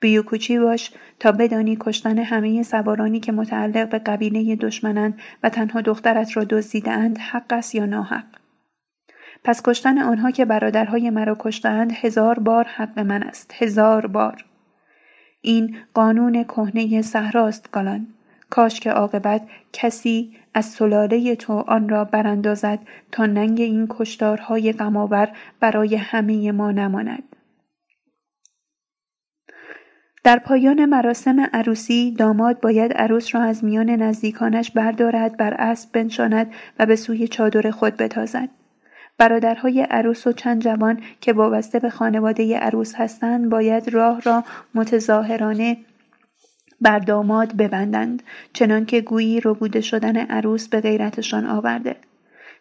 [SPEAKER 2] بیوکوچی باش تا بدانی کشتن همه سوارانی که متعلق به قبیله دشمنند و تنها دخترت را دزدیدهاند حق است یا ناحق. پس کشتن آنها که برادرهای مرا کشتند هزار بار حق من است. هزار بار. این قانون کهنه صحراست گالان کاش که عاقبت کسی از سلاله تو آن را براندازد تا ننگ این کشتارهای غمآور برای همه ما نماند. در پایان مراسم عروسی داماد باید عروس را از میان نزدیکانش بردارد بر اسب بنشاند و به سوی چادر خود بتازد. برادرهای عروس و چند جوان که وابسته به خانواده عروس هستند باید راه را متظاهرانه بر داماد ببندند چنانکه گویی ربوده شدن عروس به غیرتشان آورده.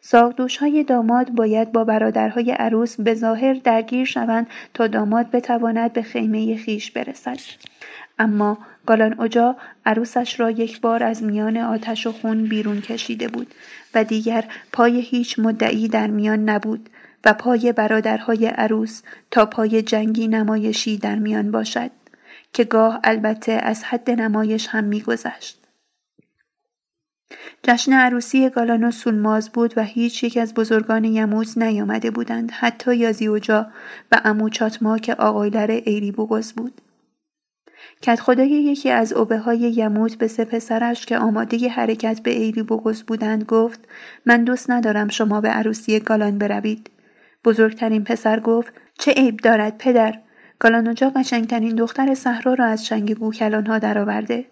[SPEAKER 2] ساقدوش های داماد باید با برادرهای عروس به ظاهر درگیر شوند تا داماد بتواند به خیمه خیش برسد اما گالان اجا عروسش را یک بار از میان آتش و خون بیرون کشیده بود و دیگر پای هیچ مدعی در میان نبود و پای برادرهای عروس تا پای جنگی نمایشی در میان باشد که گاه البته از حد نمایش هم میگذشت. جشن عروسی گالان و سولماز بود و هیچ یک از بزرگان یموز نیامده بودند حتی یازی اوجا و امو چاتما که آقایلر ایری بوگز بود. کت خدای یکی از اوبه های یموت به سه پسرش که آماده حرکت به ایری بگز بودند گفت من دوست ندارم شما به عروسی گالان بروید. بزرگترین پسر گفت چه عیب دارد پدر گالانوجا قشنگترین دختر صحرا را از شنگ گوکلانها درآورده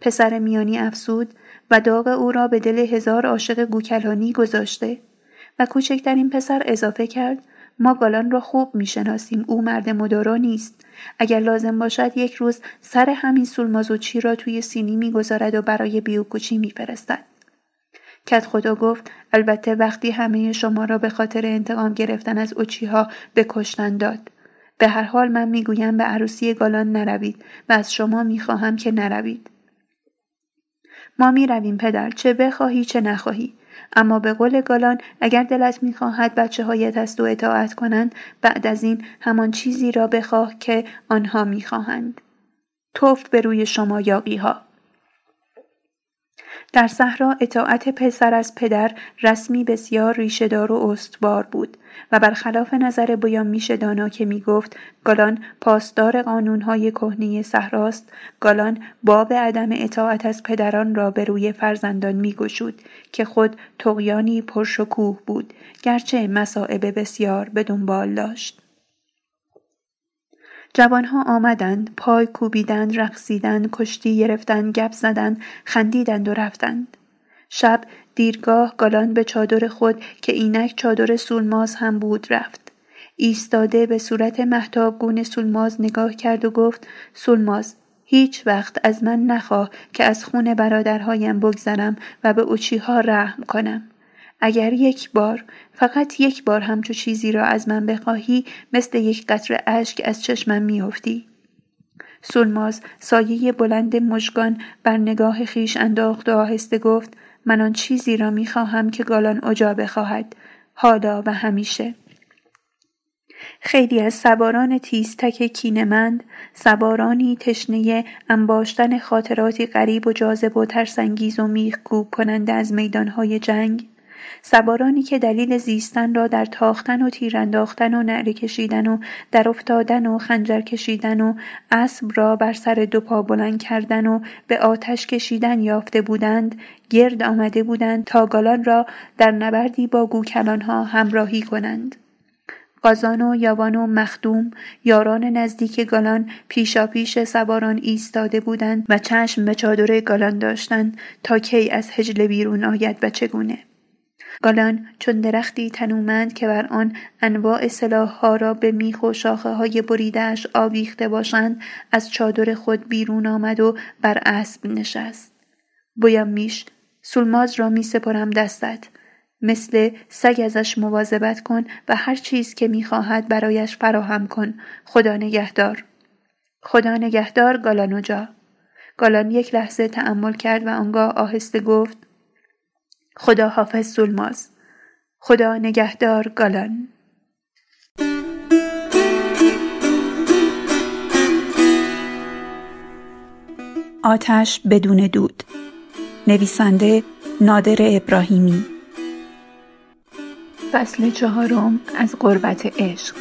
[SPEAKER 2] پسر میانی افسود و داغ او را به دل هزار عاشق گوکلانی گذاشته و کوچکترین پسر اضافه کرد ما گالان را خوب می‌شناسیم او مرد مدارا نیست. اگر لازم باشد یک روز سر همین سولمازوچی را توی سینی می‌گذارد و برای بیوکوچی میفرستد. کت خدا گفت البته وقتی همه شما را به خاطر انتقام گرفتن از اوچیها به کشتن داد. به هر حال من می‌گویم به عروسی گالان نروید و از شما می‌خواهم که نروید. ما می رویم پدر چه بخواهی چه نخواهی. اما به قول گالان اگر دلت می‌خواهد بچه هایت از تو اطاعت کنند بعد از این همان چیزی را بخواه که آنها می‌خواهند. توفت به روی شما یاقی ها در صحرا اطاعت پسر از پدر رسمی بسیار ریشهدار و استوار بود. و برخلاف نظر میشه دانا که می‌گفت گالان پاسدار قانونهای کهنه صحراست گالان باب عدم اطاعت از پدران را به روی فرزندان میگشود که خود تقیانی پرشکوه بود گرچه مسائب بسیار به دنبال داشت. جوانها آمدند پای کوبیدند رقصیدند کشتی گرفتند گپ زدند خندیدند و رفتند. شب دیرگاه گالان به چادر خود که اینک چادر سولماز هم بود رفت. ایستاده به صورت گون سولماز نگاه کرد و گفت سولماز هیچ وقت از من نخواه که از خون برادرهایم بگذرم و به اوچیها رحم کنم. اگر یک بار فقط یک بار همچو چیزی را از من بخواهی مثل یک قطره اشک از چشمم میافتی. سولماز سایه بلند مژگان بر نگاه خیش انداخت و آهسته گفت من آن چیزی را می‌خواهم که گالان اجا بخواهد حالا و همیشه. خیلی از سواران تیزتک کینمند سوارانی تشنه انباشتن خاطراتی غریب و جاذب و ترسانگیز و میخکوب کننده از میدانهای جنگ سوارانی که دلیل زیستن را در تاختن و تیر انداختن و نعره کشیدن و در افتادن و خنجر کشیدن و اسب را بر سر دو پا بلند کردن و به آتش کشیدن یافته بودند گرد آمده بودند تا گالان را در نبردی با گوکلانها همراهی کنند. قازان و یاوان و مخدوم یاران نزدیک گالان پیشاپیش سواران ایستاده بودند و چشم به چادر گالان داشتند تا کی از هجله بیرون آید و چگونه؟ گالان چون درختی تنومند که بر آن انواع ها را به میخ و های بریدهاش آویخته باشند از چادر خود بیرون آمد و بر اسب نشست. بویم میش سولماز را می سپرم دستت. مثل سگ ازش مواظبت کن و هر چیز که می‌خواهد برایش فراهم کن. خدا نگهدار. خدا نگهدار گالانوجا گالان یک لحظه تأمل کرد و آنگاه آهسته گفت خدا حافظ سولماز خدا نگهدار گالان
[SPEAKER 1] آتش بدون دود. نویسنده نادر ابراهیمی.
[SPEAKER 2] فصل چهارم از قربت عشق.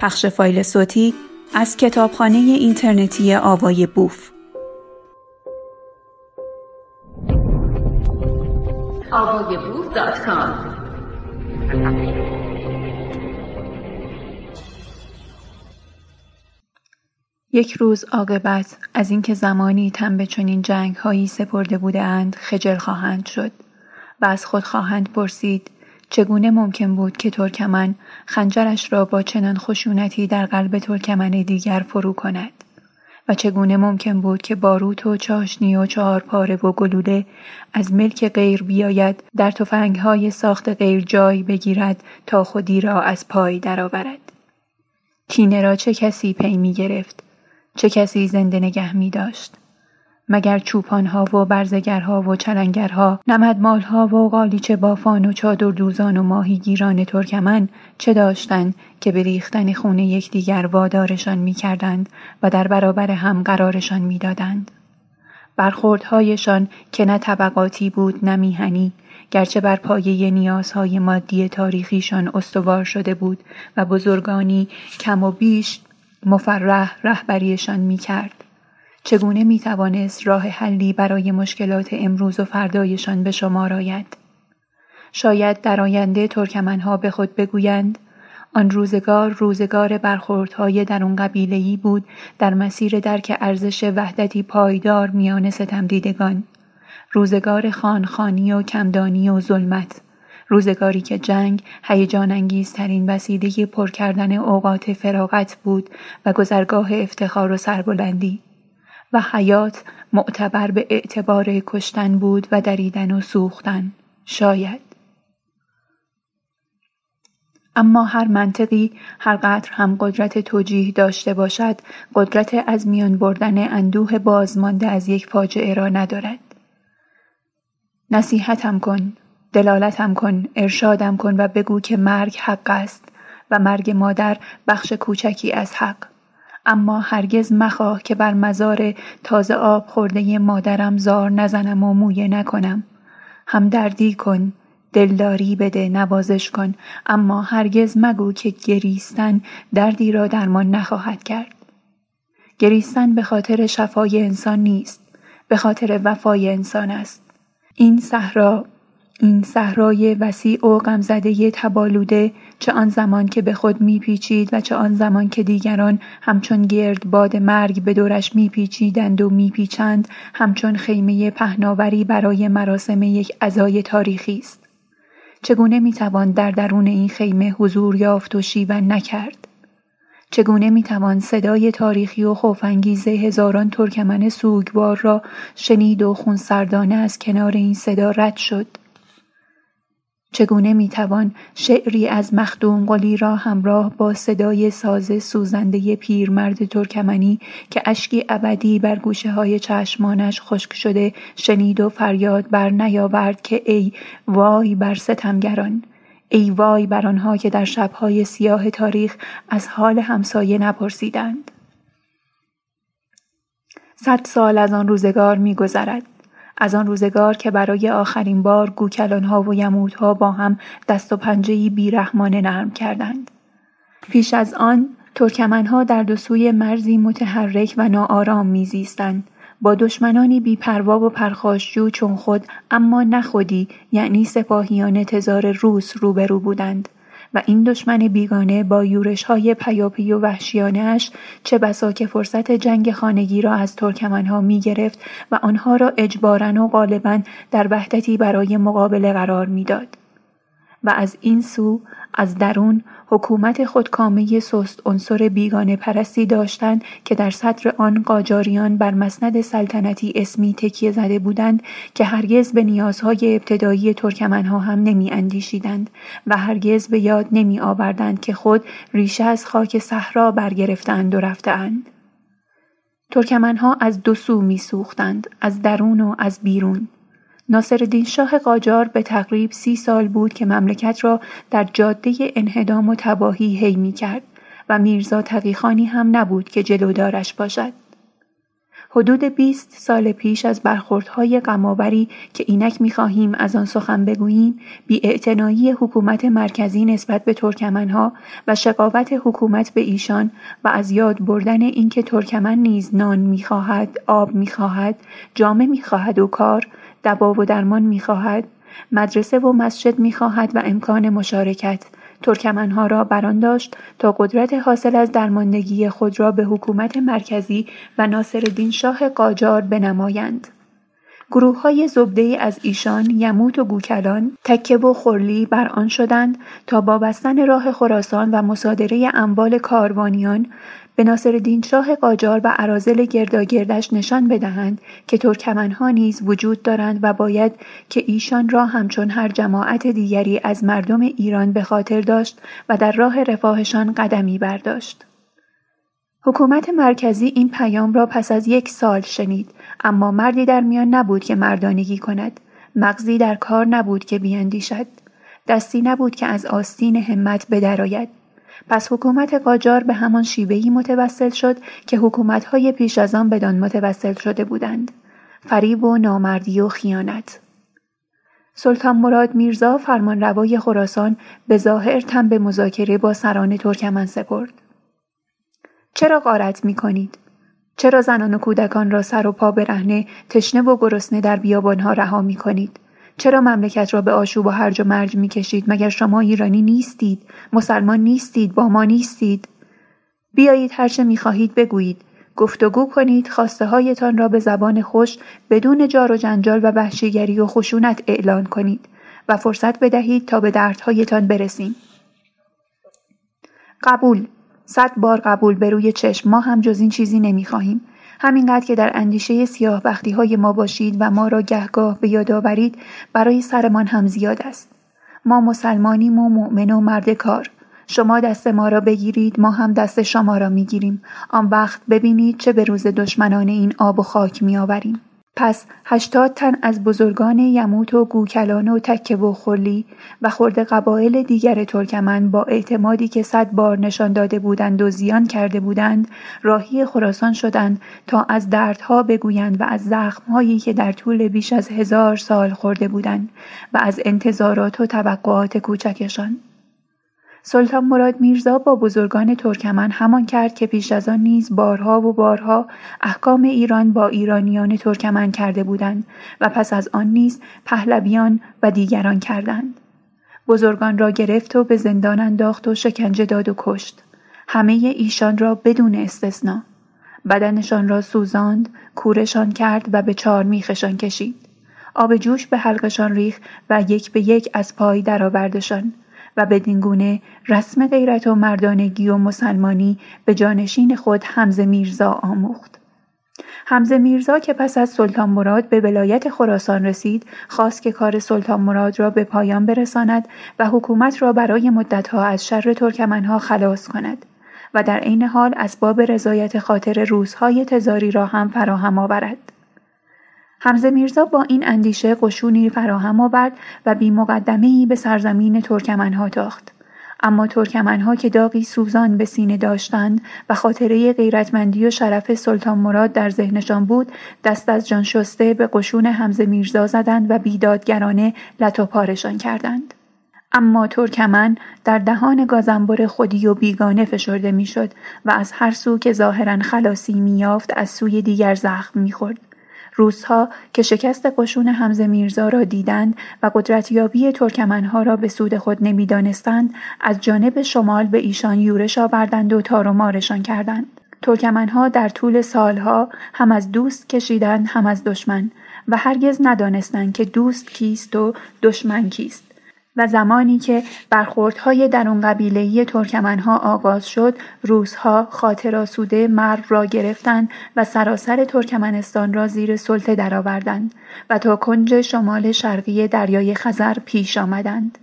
[SPEAKER 1] پخش فایل صوتی از کتابخانه اینترنتی آوای بوف.
[SPEAKER 2] یک روز عاقبت از اینکه زمانی تن به چنین جنگ هایی سپرده بودند خجل خواهند شد و از خود خواهند پرسید چگونه ممکن بود که ترکمن خنجرش را با چنان خشونتی در قلب ترکمن دیگر فرو کند. و چگونه ممکن بود که باروت و چاشنی و چهار پاره و گلوله از ملک غیر بیاید در های ساخت غیر جای بگیرد تا خودی را از پای درآورد. کینه را چه کسی پی می گرفت چه کسی زنده نگه می داشت مگر چوپانها و برزگرها و چلنگرها نمدمالها و قالیچه بافان و چادر دوزان و ماهیگیران ترکمن چه داشتند که به ریختن خون یکدیگر وادارشان می‌کردند و در برابر هم قرارشان می‌دادند؟ برخوردهایشان که نه طبقاتی بود نه میهنی گرچه بر پایه نیازهای مادی تاریخیشان استوار شده بود و بزرگانی کم و بیش مفرح رهبریشان می‌کرد. چگونه می توانست راه حلی برای مشکلات امروز و فردایشان به شمار آید؟ شاید در آینده ترکمنها به خود بگویند آن روزگار روزگار برخوردهای در اون قبیلهی بود در مسیر درک ارزش وحدتی پایدار میان ستمدیدگان روزگار خانخانی و کمدانی و ظلمت. روزگاری که جنگ هیجان انگیزترین وسیله پر کردن اوقات فراغت بود و گذرگاه افتخار و سربلندی. و حیات معتبر به اعتبار کشتن بود و دریدن و سوختن. شاید. اما هر منطقی هر قدر هم قدرت توجیه داشته باشد قدرت از میان بردن اندوه بازمانده از یک فاجعه را ندارد. نصیحتم کن دلالتم کن ارشادم کن و بگو که مرگ حق است و مرگ مادر بخش کوچکی از حق. اما هرگز مخواه که بر مزار تازه آب خورده مادرم زار نزنم و مویه نکنم. همدردی کن دلداری بده نوازش کن. اما هرگز مگو که گریستن دردی را درمان نخواهد کرد. گریستن به خاطر شفای انسان نیست به خاطر وفای انسان است. این صحرا این صحرای وسیع و غمزده تبالوده چه آن زمان که به خود میپیچید و چه آن زمان که دیگران همچون گرد باد مرگ به دورش میپیچیدند و میپیچند همچون خیمه پهناوری برای مراسم یک عزای تاریخی است. چگونه می‌توان در درون این خیمه حضور یافت و شیون نکرد؟ چگونه می‌توان صدای تاریخی و خوفانگیز هزاران ترکمن سوگوار را شنید و خونسردانه از کنار این صدا رد شد؟ چگونه می‌توان شعری از مخدوم قلی را همراه با صدای ساز سوزنده پیرمرد ترکمنی که اشکی ابدی بر گوشه های چشمانش خشک شده شنید و فریاد بر نیاورد که ای وای بر ستمگران ای وای بر آنها که در شبهای سیاه تاریخ از حال همسایه نپرسیدند. صد سال از آن روزگار میگذرد. از آن روزگار که برای آخرین بار گوکلانها و یمودها با هم دست و پنجهی بیرحمانه نرم کردند. پیش از آن ترکمنها در دو مرزی متحرک و ناآرام میزیستند با دشمنانی بیپروا و پرخاشجو چون خود اما نخودی یعنی سپاهیان تزار روس روبرو بودند و این دشمن بیگانه با یورش های پیاپی و وحشیانش چه بسا که فرصت جنگ خانگی را از ترکمنها می گرفت و آنها را اجبارا و غالبا در وحدتی برای مقابله قرار می‌داد. و از این سو از درون حکومت خودکامه سست عنصر بیگانه پرستی داشتند که در سطر آن قاجاریان بر مسند سلطنتی اسمی تکیه زده بودند که هرگز به نیازهای ابتدایی ترکمنها هم نمی اندیشیدند و هرگز به یاد نمی آوردند که خود ریشه از خاک صحرا برگرفتند و رفتهاند. ترکمنها از دو سو می سوختند، از درون و از بیرون. ناصرالدین شاه قاجار به تقریب سی سال بود که مملکت را در جاده انهدام و تباهی هی می کرد و میرزا تقیخانی هم نبود که جلودارش باشد. حدود بیست سال پیش از برخوردهای غمآوری که اینک می‌خواهیم از آن سخن بگوییم بی حکومت مرکزی نسبت به ترکمنها و شقاوت حکومت به ایشان و از یاد بردن اینکه ترکمن نیز نان می‌خواهد آب می‌خواهد جامه می‌خواهد و کار دوا و درمان می‌خواهد مدرسه و مسجد می‌خواهد و امکان مشارکت. ترکمنها را بران داشت تا قدرت حاصل از درماندگی خود را به حکومت مرکزی و ناصرالدین شاه قاجار بنمایند. گروه های زبده از ایشان یموت و گوکلان تکه و خورلی بر آن شدند تا با بستن راه خراسان و مصادره اموال کاروانیان به ناصرالدین شاه قاجار و عرازل گرداگردش نشان بدهند که ترکمنها نیز وجود دارند و باید که ایشان را همچون هر جماعت دیگری از مردم ایران به خاطر داشت و در راه رفاهشان قدمی برداشت. حکومت مرکزی این پیام را پس از یک سال شنید اما مردی در میان نبود که مردانگی کند مغزی در کار نبود که بیاندیشد دستی نبود که از آستین همت بدرآید پس حکومت قاجار به همان شیوهی متوسل شد که حکومتهای پیش از آن بدان متوسل شده بودند. فریب و نامردی و خیانت. سلطان مراد میرزا فرمانروای خراسان به ظاهر تن به مذاکره با سران ترکمن سپرد. چرا غارت می کنید؟ چرا زنان و کودکان را سر و پا برهنه تشنه و گرسنه در بیابانها رها می کنید؟ چرا مملکت را به آشوب و هرج و مرج می کشید مگر شما ایرانی نیستید؟ مسلمان نیستید؟ با ما نیستید؟ بیایید هرچه می خواهید بگویید. گفتگو کنید خواسته هایتان را به زبان خوش بدون جار و جنجال و وحشیگری و خشونت اعلان کنید و فرصت بدهید تا به دردهایتان برسیم. قبول صد بار قبول به روی چشم ما هم جز این چیزی نمی‌خواهیم همینقدر که در اندیشه سیاه بختی های ما باشید و ما را گهگاه به یاد آورید برای سرمان هم زیاد است. ما مسلمانیم و مؤمن و مرد کار. شما دست ما را بگیرید ما هم دست شما را می‌گیریم آن وقت ببینید چه به روز دشمنان این آب و خاک میآوریم پس هشتاد تن از بزرگان یموت و گوکلان و تکه و خلی و خرد قبایل دیگر ترکمن با اعتمادی که صد بار نشان داده بودند و زیان کرده بودند راهی خراسان شدند تا از دردها بگویند و از زخمهایی که در طول بیش از هزار سال خورده بودند و از انتظارات و توقعات کوچکشان. سلطان مراد میرزا با بزرگان ترکمن همان کرد که پیش از آن نیز بارها و بارها احکام ایران با ایرانیان ترکمن کرده بودند و پس از آن نیز پهلویان و دیگران کردند. بزرگان را گرفت و به زندان انداخت و شکنجه داد و کشت. همه ایشان را بدون استثنا. بدنشان را سوزاند کورشان کرد و به چار میخشان کشید. آب جوش به حلقشان ریخ و یک به یک از پای درآوردشان. و بدین رسم غیرت و مردانگی و مسلمانی به جانشین خود حمزه میرزا آموخت. حمزه میرزا که پس از سلطان مراد به ولایت خراسان رسید خواست که کار سلطان مراد را به پایان برساند و حکومت را برای مدتها از شر ترکمنها خلاص کند و در عین حال اسباب رضایت خاطر روزهای تزاری را هم فراهم آورد. حمزه میرزا با این اندیشه قشونی فراهم آورد و بی مقدمه به سرزمین ترکمنها تاخت. اما ترکمنها که داغی سوزان به سینه داشتند و خاطره غیرتمندی و شرف سلطان مراد در ذهنشان بود دست از جان شسته به قشون حمزه میرزا زدند و بیدادگرانه لط و کردند اما ترکمن در دهان گازنبر خودی و بیگانه فشرده می‌شد و از هر سو که ظاهرا خلاصی میافت از سوی دیگر زخم می‌خورد روسها که شکست قشون حمزه میرزا را دیدند و قدرتیابی ترکمنها را به سود خود نمی‌دانستند از جانب شمال به ایشان یورش آوردند و تار و مارشان کردند. ترکمنها در طول سالها هم از دوست کشیدند هم از دشمن و هرگز ندانستند که دوست کیست و دشمن کیست. و زمانی که برخوردهای درون قبیلهی ترکمنها آغاز شد روزها خاطر آسوده مرو را گرفتند و سراسر ترکمنستان را زیر سلطه درآوردند و تا کنج شمال شرقی دریای خزر پیش آمدند.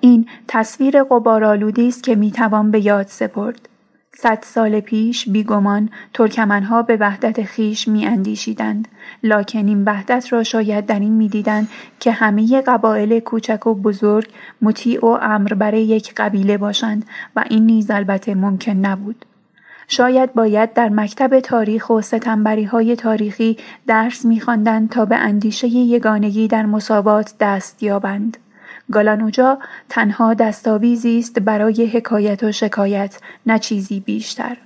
[SPEAKER 2] این تصویر قبارالودی است که می‌توان به یاد سپرد. صد سال پیش بیگمان ترکمنها به وحدت خیش می اندیشیدند. لاکن این وحدت را شاید در این می دیدند که همه قبایل کوچک و بزرگ مطیع و امر برای یک قبیله باشند و این نیز البته ممکن نبود. شاید باید در مکتب تاریخ و ستنبری های تاریخی درس میخواندند تا به اندیشه یگانگی در مساوات دست یابند. گالانوجا تنها دستاویزی است برای حکایت و شکایت نه چیزی بیشتر.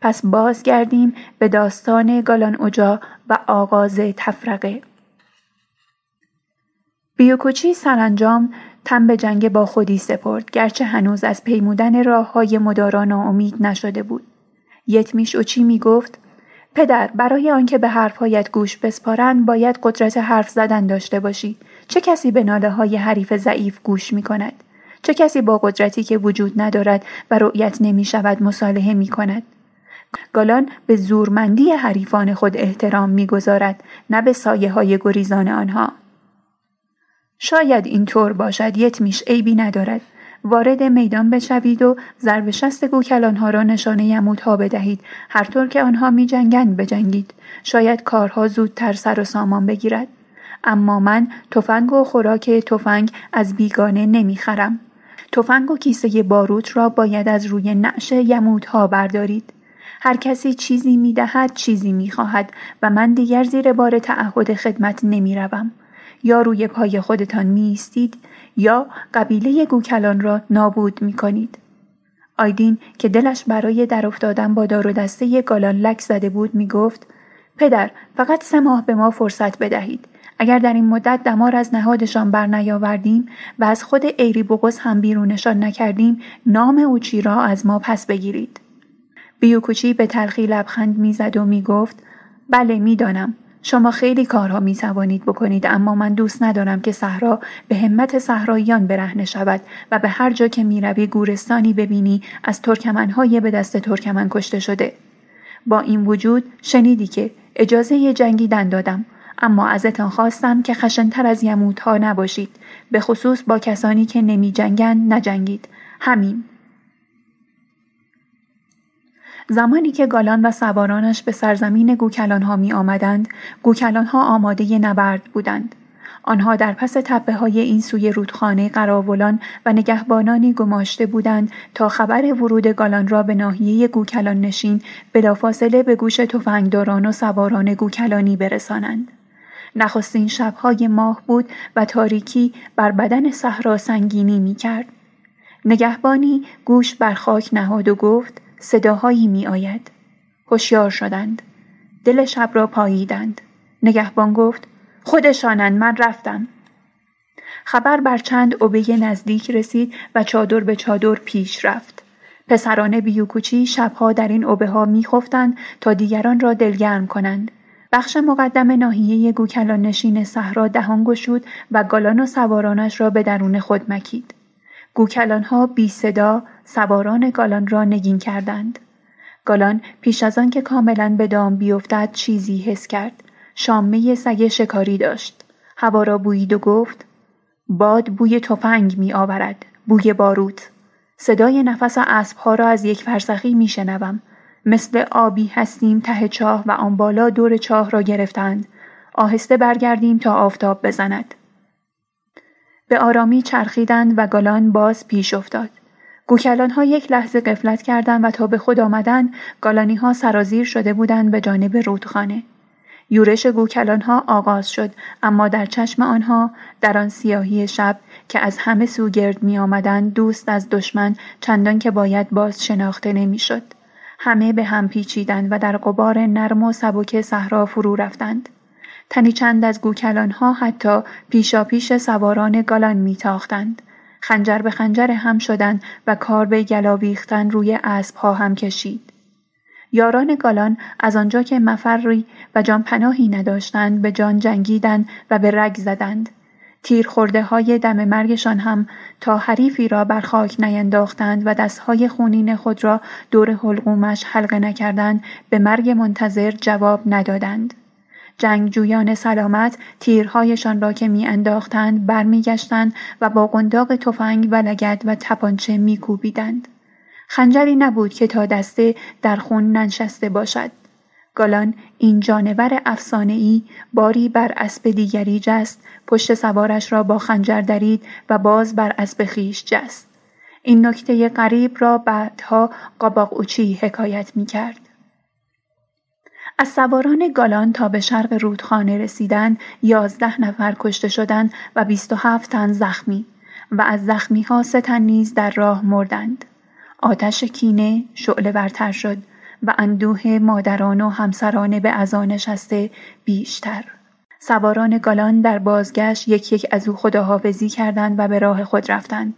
[SPEAKER 2] پس بازگردیم به داستان گالان اوجا و آغاز تفرقه. بیوکوچی سرانجام تن به جنگ با خودی سپرد گرچه هنوز از پیمودن راه های مدارا ناامید نشده بود. یتمیش اوچی می گفت پدر برای آنکه به حرفهایت گوش بسپارند باید قدرت حرف زدن داشته باشی. چه کسی به ناله های حریف ضعیف گوش می کند؟ چه کسی با قدرتی که وجود ندارد و رؤیت نمی شود مصالحه می کند؟ گالان به زورمندی حریفان خود احترام می‌گذارد نه به سایه های گریزان آنها. شاید این طور باشد یتمیش عیبی ندارد. وارد میدان بشوید و ضرب شست گوکلانها را نشانه یمودها بدهید. هر طور که آنها می جنگند بجنگید. شاید کارها زودتر سر و سامان بگیرد. اما من تفنگ و خوراک تفنگ از بیگانه نمی‌خرم. تفنگ و کیسه باروت را باید از روی نعش یمودها بردارید. هر کسی چیزی می دهد چیزی می خواهد و من دیگر زیر بار تعهد خدمت نمی روم. یا روی پای خودتان می استید یا قبیله گوکلان را نابود می کنید. آیدین که دلش برای در افتادن با دار و دسته گالان لک زده بود می گفت پدر فقط سه ماه به ما فرصت بدهید. اگر در این مدت دمار از نهادشان بر نیاوردیم و از خود ایری بغز هم بیرونشان نکردیم نام اوچی را از ما پس بگیرید. بیوکوچی به تلخی لبخند می‌زد و می‌گفت بله می‌دانم. شما خیلی کارها می توانید بکنید اما من دوست ندارم که صحرا به همت صحراییان برهنه شود و به هر جا که می‌روی گورستانی ببینی از ترکمنهای به دست ترکمن کشته شده. با این وجود شنیدی که اجازه جنگیدن دادم اما ازتان خواستم که خشنتر از یموتها نباشید به خصوص با کسانی که نمی جنگن نجنگید. همین. زمانی که گالان و سوارانش به سرزمین گوکلانها می آمدند گوکلانها آماده نبرد بودند. آنها در پس تپه های این سوی رودخانه قراولان و نگهبانانی گماشته بودند تا خبر ورود گالان را به ناحیه گوکلان نشین بلافاصله به گوش تفنگداران و سواران گوکلانی برسانند. نخستین شبهای ماه بود و تاریکی بر بدن صحرا سنگینی می کرد. نگهبانی گوش بر خاک نهاد و گفت صداهایی می آید. هوشیار شدند. دل شب را پاییدند. نگهبان گفت خودشانند من رفتم. خبر بر چند اوبه نزدیک رسید و چادر به چادر پیش رفت. پسران بیوکوچی شبها در این اوبه ها می خفتند تا دیگران را دلگرم کنند. بخش مقدم ناحیه گوکلان نشین صحرا دهان گشود و گالان و سوارانش را به درون خود مکید. گوکلانها بی صدا سواران گالان را نگین کردند. گالان پیش از آن که کاملا به دام بیفتد چیزی حس کرد شامه سگ شکاری داشت هوا را بویید و گفت باد بوی تفنگ می آورد بوی باروت صدای نفس اسبها را از یک فرسخی می شنوم. مثل آبی هستیم ته چاه و آن بالا دور چاه را گرفتند آهسته برگردیم تا آفتاب بزند به آرامی چرخیدند و گالان باز پیش افتاد گوکلان ها یک لحظه قفلت کردند و تا به خود آمدند گالانی ها سرازیر شده بودند به جانب رودخانه. یورش گوکلان ها آغاز شد اما در چشم آنها در آن سیاهی شب که از همه سو گرد می آمدند دوست از دشمن چندان که باید باز شناخته نمی‌شد. همه به هم پیچیدند و در قبار نرم و سبک صحرا فرو رفتند. تنی چند از گوکلان ها حتی پیشا پیش سواران گالان میتاختند. خنجر به خنجر هم شدند و کار به گلاویختن روی اسب ها هم کشید. یاران گالان از آنجا که مفری و جان پناهی نداشتند به جان جنگیدند و به رگ زدند. تیر خورده های دم مرگشان هم تا حریفی را بر خاک نینداختند و دستهای خونین خود را دور حلقومش حلقه نکردند به مرگ منتظر جواب ندادند. جنگجویان سلامت تیرهایشان را که میانداختند برمیگشتند و با قنداق تفنگ و لگد و تپانچه میکوبیدند خنجری نبود که تا دسته در خون ننشسته باشد گالان این جانور افسانه ای باری بر اسب دیگری جست پشت سوارش را با خنجر درید و باز بر اسب خیش جست این نکته غریب را بعدها قاباق اوچی حکایت می کرد. از سواران گالان تا به شرق رودخانه رسیدن یازده نفر کشته شدند و بیست و هفت تن زخمی و از زخمی ها سه تن نیز در راه مردند. آتش کینه شعله برتر شد و اندوه مادران و همسران به ازا نشسته بیشتر. سواران گالان در بازگشت یک یک از او خداحافظی کردند و به راه خود رفتند.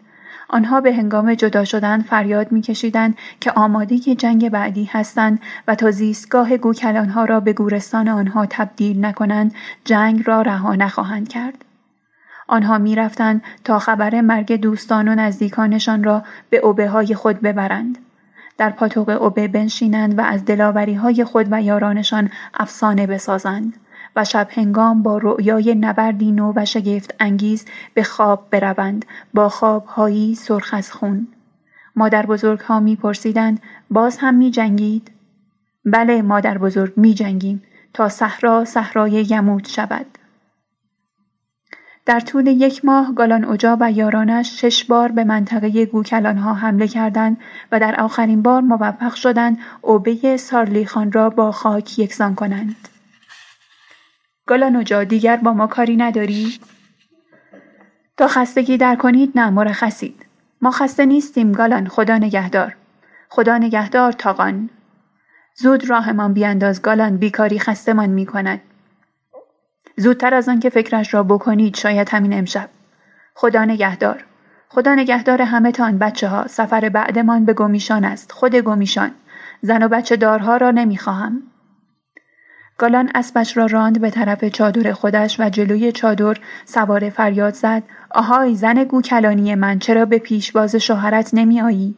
[SPEAKER 2] آنها به هنگام جدا شدن فریاد میکشیدند که آماده جنگ بعدی هستند و تا زیستگاه گوکلانها را به گورستان آنها تبدیل نکنند جنگ را رها نخواهند کرد. آنها می‌رفتند تا خبر مرگ دوستان و نزدیکانشان را به اوبه های خود ببرند. در پاتوق اوبه بنشینند و از دلاوری های خود و یارانشان افسانه بسازند. و شب هنگام با رؤیای نبردی نو و شگفت انگیز به خواب بروند با خوابهایی سرخ از خون. مادر بزرگ ها می پرسیدند باز هم می جنگید؟ بله مادر بزرگ می جنگیم تا صحرا صحرای یموت شود. در طول یک ماه گالان اجا و یارانش شش بار به منطقه گوکلان ها حمله کردند و در آخرین بار موفق شدند اوبه سارلی خان را با خاک یکسان کنند. گالانوجا دیگر با ما کاری نداری؟ تا خستگی در کنید نه مرخصید. ما خسته نیستیم گالان خدا نگهدار. خدا نگهدار تاقان. زود راهمان بیانداز گالان بیکاری خستمان می کند. زودتر از آن که فکرش را بکنید شاید همین امشب. خدا نگهدار. خدا نگهدار همه تان بچه ها سفر بعدمان به گمیشان است خود گمیشان زن و بچه دارها را نمی‌خواهم گالان اسبش را راند به طرف چادر خودش و جلوی چادر سوار فریاد زد آهای زن گوکلانی من چرا به پیشواز شوهرت نمی آیی؟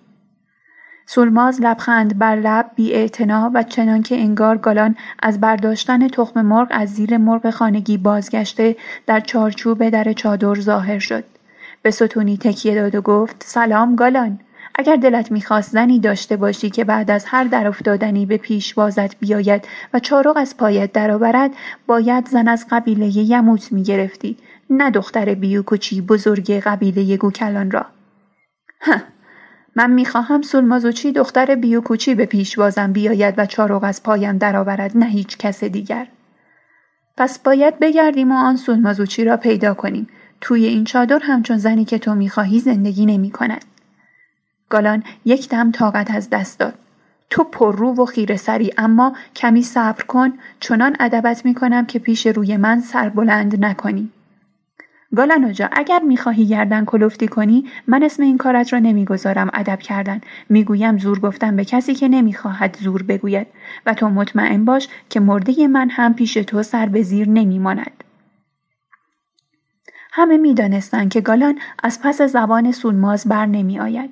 [SPEAKER 2] سولماز لبخند بر لب بی و چنان که انگار گالان از برداشتن تخم مرغ از زیر مرغ خانگی بازگشته در چارچوب در چادر ظاهر شد. به ستونی تکیه داد و گفت سلام گالان اگر دلت می‌خواست زنی داشته باشی که بعد از هر در افتادنی به پیشوازت بیاید و چارق از پایت درآورد باید زن از قبیله یموت می‌گرفتی نه دختر بیوکوچی بزرگ قبیله گوکلان را من می‌خواهم سولمازوچی دختر بیوکوچی به پیشوازم بیاید و چارق از پایم درآورد نه هیچ کس دیگر پس باید بگردیم و آن سولمازوچی را پیدا کنیم توی این چادر همچون زنی که تو می‌خواهی زندگی نمی کند. گالان یک دم طاقت از دست داد. تو پررو و خیره سری اما کمی صبر کن چنان ادبت می کنم که پیش روی من سر بلند نکنی. گالانوجا اگر می‌خواهی گردن کلفتی کنی من اسم این کارت را نمی‌گذارم ادب کردن می‌گویم زور گفتن به کسی که نمی‌خواهد زور بگوید و تو مطمئن باش که مرده من هم پیش تو سر به زیر نمیماند همه می‌دانستند که گالان از پس زبان سولماز بر نمی آید.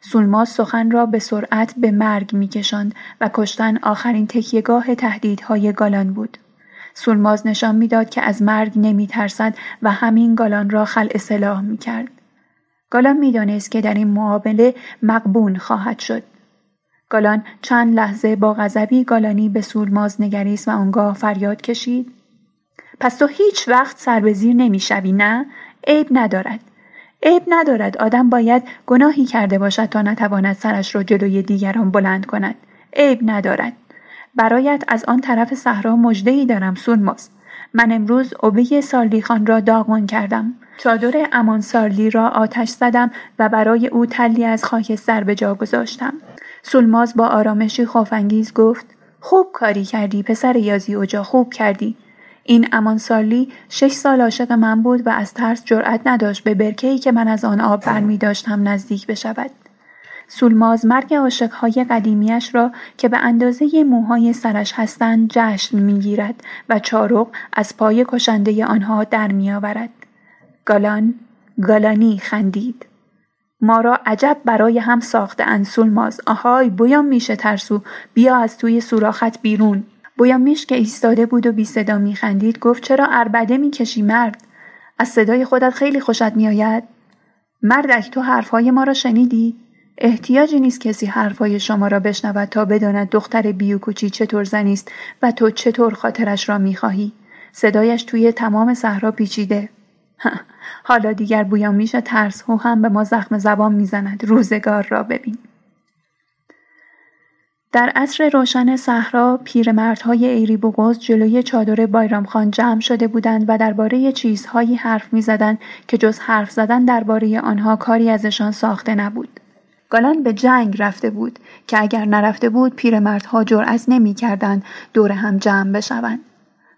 [SPEAKER 2] سولماز سخن را به سرعت به مرگ میکشاند و کشتن آخرین تکیهگاه تهدیدهای گالان بود. سولماز نشان می‌داد که از مرگ نمیترسد و همین گالان را خلع سلاح می‌کرد. گالان می‌دانست که در این معامله مقبون خواهد شد. گالان چند لحظه با غضبی گالانی به سولماز نگریست و آنگاه فریاد کشید. پس تو هیچ وقت سر به زیر نمی‌شوی نه؟ عیب ندارد. عیب ندارد. آدم باید گناهی کرده باشد تا نتواند سرش را جلوی دیگران بلند کند. عیب ندارد. برایت از آن طرف صحرا ای دارم سولماز من امروز اوبه سارلی خان را داغمان کردم. چادر امان سارلی را آتش زدم و برای او تلی از خاکستر به جا گذاشتم. سولماز با آرامشی خوفانگیز گفت خوب کاری کردی پسر یازی اوجا خوب کردی. این امان سالی شش سال عاشق من بود و از ترس جرأت نداشت به برکه‌ای که من از آن آب برمی داشتم نزدیک بشود. سولماز مرگ عاشقهای قدیمیش را که به اندازه موهای سرش هستند جشن می‌گیرد و چارق از پای کشنده آنها در میآورد. گالان گالانی خندید. ما را عجب برای هم ساخته انسولماز آهای بویان میشه ترسو. بیا از توی سوراخت بیرون. میش که ایستاده بود و بی صدا میخندید. گفت چرا اربده می‌کشی مرد؟ از صدای خودت خیلی خوشت میآید؟ مردک تو حرفهای ما را شنیدی؟ احتیاجی نیست کسی حرفهای شما را بشنود تا بداند دختر بیوکوچی چطور زنی است و تو چطور خاطرش را می‌خواهی. صدایش توی تمام صحرا پیچیده. حالا دیگر بویان ترس هو هم به ما زخم زبان می‌زند. روزگار را ببین. در عصر روشن صحرا پیرمردهای ایری بوغوز جلوی چادر بایرام خان جمع شده بودند و درباره چیزهایی حرف می‌زدند که جز حرف زدن درباره آنها کاری ازشان ساخته نبود. گالان به جنگ رفته بود که اگر نرفته بود پیرمردها جرأت نمی‌کردند دور هم جمع بشوند.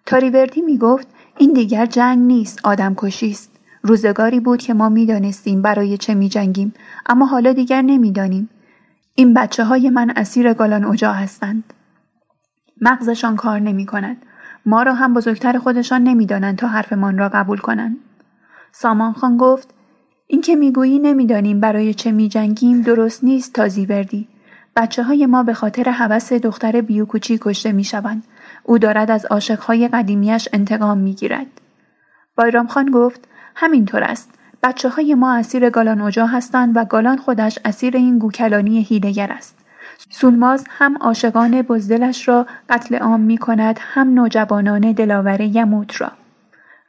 [SPEAKER 2] تاریوردی می گفت این دیگر جنگ نیست آدم کشی است. روزگاری بود که ما می‌دانستیم برای چه می جنگیم اما حالا دیگر نمی‌دانیم این بچه های من اسیر گالان اوجا هستند. مغزشان کار نمی کند. ما را هم بزرگتر خودشان نمی‌دانند تا حرفمان را قبول کنند. سامان خان گفت این که می‌گویی نمی‌دانیم برای چه میجنگیم درست نیست تا زیبردی. بچه های ما به خاطر هوس دختر بیوکوچی کشته می‌شوند. او دارد از عاشقهای قدیمیش انتقام می‌گیرد. بایرام خان گفت همینطور است. بچه های ما اسیر گالان اوجا هستند و گالان خودش اسیر این گوکلانی هیلگر است. سولماز هم عاشقان بزدلش را قتل عام می کند هم نوجوانان دلاور یموت را.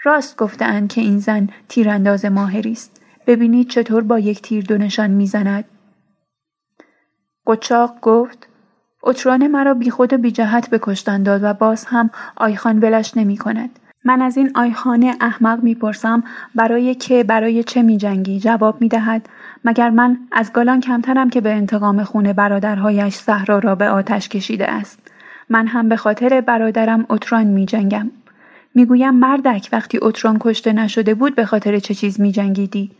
[SPEAKER 2] راست گفتند که این زن تیرانداز ماهری است. ببینید چطور با یک تیر دو نشان می‌زند. قچاق گفت اتران مرا بیخود و بی جهت بکشتن داد و باز هم آیخان ولش نمی کند. من از این آیخانه احمق می‌پرسم برای که برای چه میجنگی جواب می‌دهد مگر من از گالان کمترم که به انتقام خون برادرهایش صحرا را به آتش کشیده است من هم به خاطر برادرم اتران میجنگم می‌گویم مردک وقتی اتران کشته نشده بود به خاطر چه چیز میجنگیدی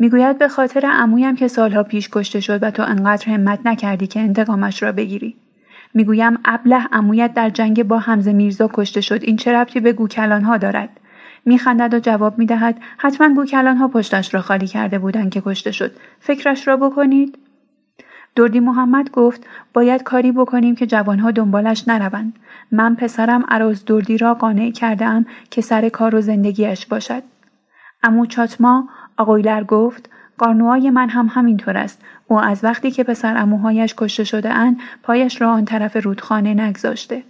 [SPEAKER 2] می‌گوید به خاطر عمویم که سالها پیش کشته شد و تو انقدر همت نکردی که انتقامش را بگیری. می‌گویم ابله امویت در جنگ با حمزه میرزا کشته شد. این چه ربطی به گوکلان ها دارد؟ میخندد و جواب می‌دهد حتما گوکلان ها پشتش را خالی کرده بودند که کشته شد. فکرش را بکنید. دردی محمد گفت باید کاری بکنیم که جوانها دنبالش نروند. من پسرم عراز دردی را قانع کرده ام که سر کار و زندگیش باشد. امو چاتما آقویلر گفت قارنوهای من هم همینطور است. او از وقتی که پسر اموهایش کشته شده اند پایش را آن طرف رودخانه نگذاشته.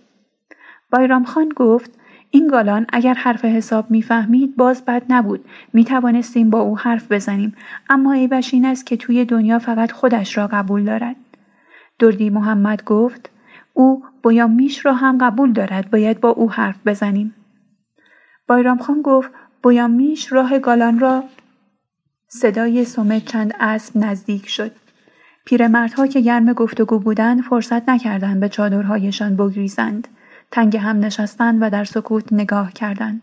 [SPEAKER 2] بایرام خان گفت این گالان اگر حرف حساب می‌فهمید باز بد نبود. می توانستیم با او حرف بزنیم. اما عیبش این است که توی دنیا فقط خودش را قبول دارد. دردی محمد گفت او میش را هم قبول دارد. باید با او حرف بزنیم. بایرام خان گفت میش راه گالان را صدای سومه چند اسب نزدیک شد. پیرمردها که گرم گفتگو بودند فرصت نکردند به چادرهایشان بگریزند. تنگ هم نشستند و در سکوت نگاه کردند.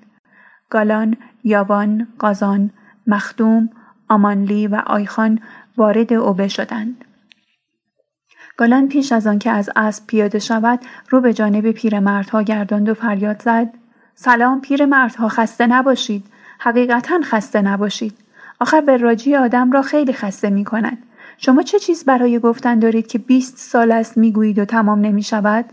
[SPEAKER 2] گالان، یاوان، قازان، مخدوم، آمانلی و آیخان وارد اوبه شدند. گالان پیش از آن که از اسب پیاده شود رو به جانب پیرمردها گرداند و فریاد زد سلام پیرمردها خسته نباشید حقیقتا خسته نباشید آخر راجی آدم را خیلی خسته می کند. شما چه چیز برای گفتن دارید که بیست سال است می‌گویید و تمام نمی شود؟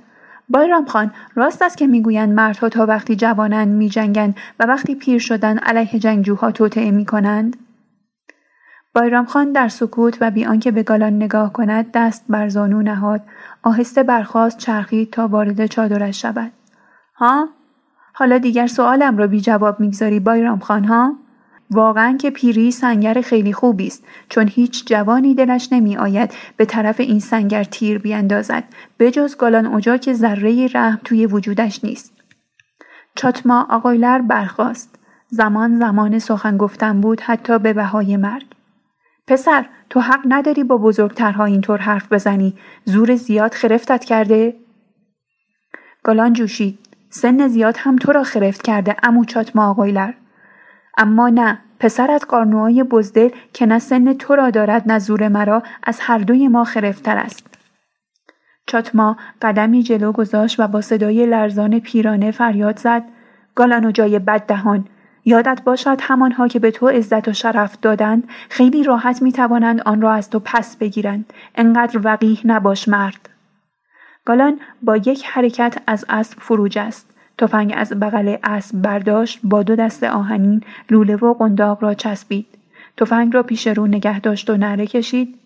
[SPEAKER 2] بایرام خان راست است که می‌گویند مردها تا وقتی جوانند میجنگند و وقتی پیر شدن علیه جنگجوها توطعه می کنند؟ بایرام خان در سکوت و بی آنکه به گالان نگاه کند دست بر زانو نهاد آهسته برخاست چرخید تا وارد چادرش شود ها حالا دیگر سوالم را بی جواب می‌گذاری بایرام خان ها واقعا که پیری سنگر خیلی خوبی است چون هیچ جوانی دلش نمی آید به طرف این سنگر تیر بیاندازد بجز گالان اوجا که ذره رحم توی وجودش نیست. چاتما آقایلر برخاست. زمان زمان سخن گفتن بود حتی به بهای مرگ. پسر تو حق نداری با بزرگترها اینطور حرف بزنی. زور زیاد خرفتت کرده؟ گالان جوشید. سن زیاد هم تو را خرفت کرده امو چاتما آقایلر اما نه پسرت قارنوهای بزدل که نه سن تو را دارد نه زور مرا از هر دوی ما خرفتر است. چاتما قدمی جلو گذاشت و با صدای لرزان پیرانه فریاد زد. گالان و جای بد دهان یادت باشد همانها که به تو عزت و شرف دادند خیلی راحت می توانند آن را از تو پس بگیرند. انقدر وقیح نباش مرد. گالان با یک حرکت از اسب فروج است. تفنگ از بغل اسب برداشت با دو دست آهنین لوله و قنداق را چسبید. تفنگ را پیش رو نگه داشت و نره کشید.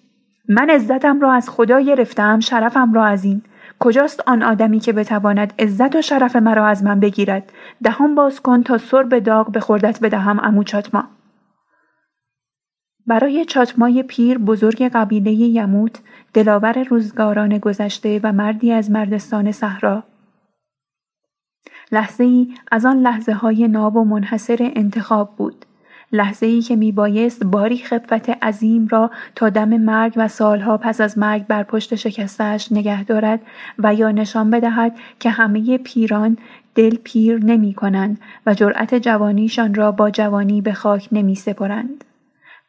[SPEAKER 2] من عزتم را از خدا گرفتم شرفم را از این. کجاست آن آدمی که بتواند عزت و شرف مرا از من بگیرد؟ دهان باز کن تا سر به داغ به خوردت بدهم امو چاتما. برای چاتمای پیر بزرگ قبیله یموت دلاور روزگاران گذشته و مردی از مردستان صحرا. لحظه ای از آن لحظه های ناب و منحصر انتخاب بود. لحظه ای که می بایست باری خفت عظیم را تا دم مرگ و سالها پس از مرگ بر پشت شکستش نگه دارد و یا نشان بدهد که همه پیران دل پیر نمی کنند و جرأت جوانیشان را با جوانی به خاک نمی سپرند.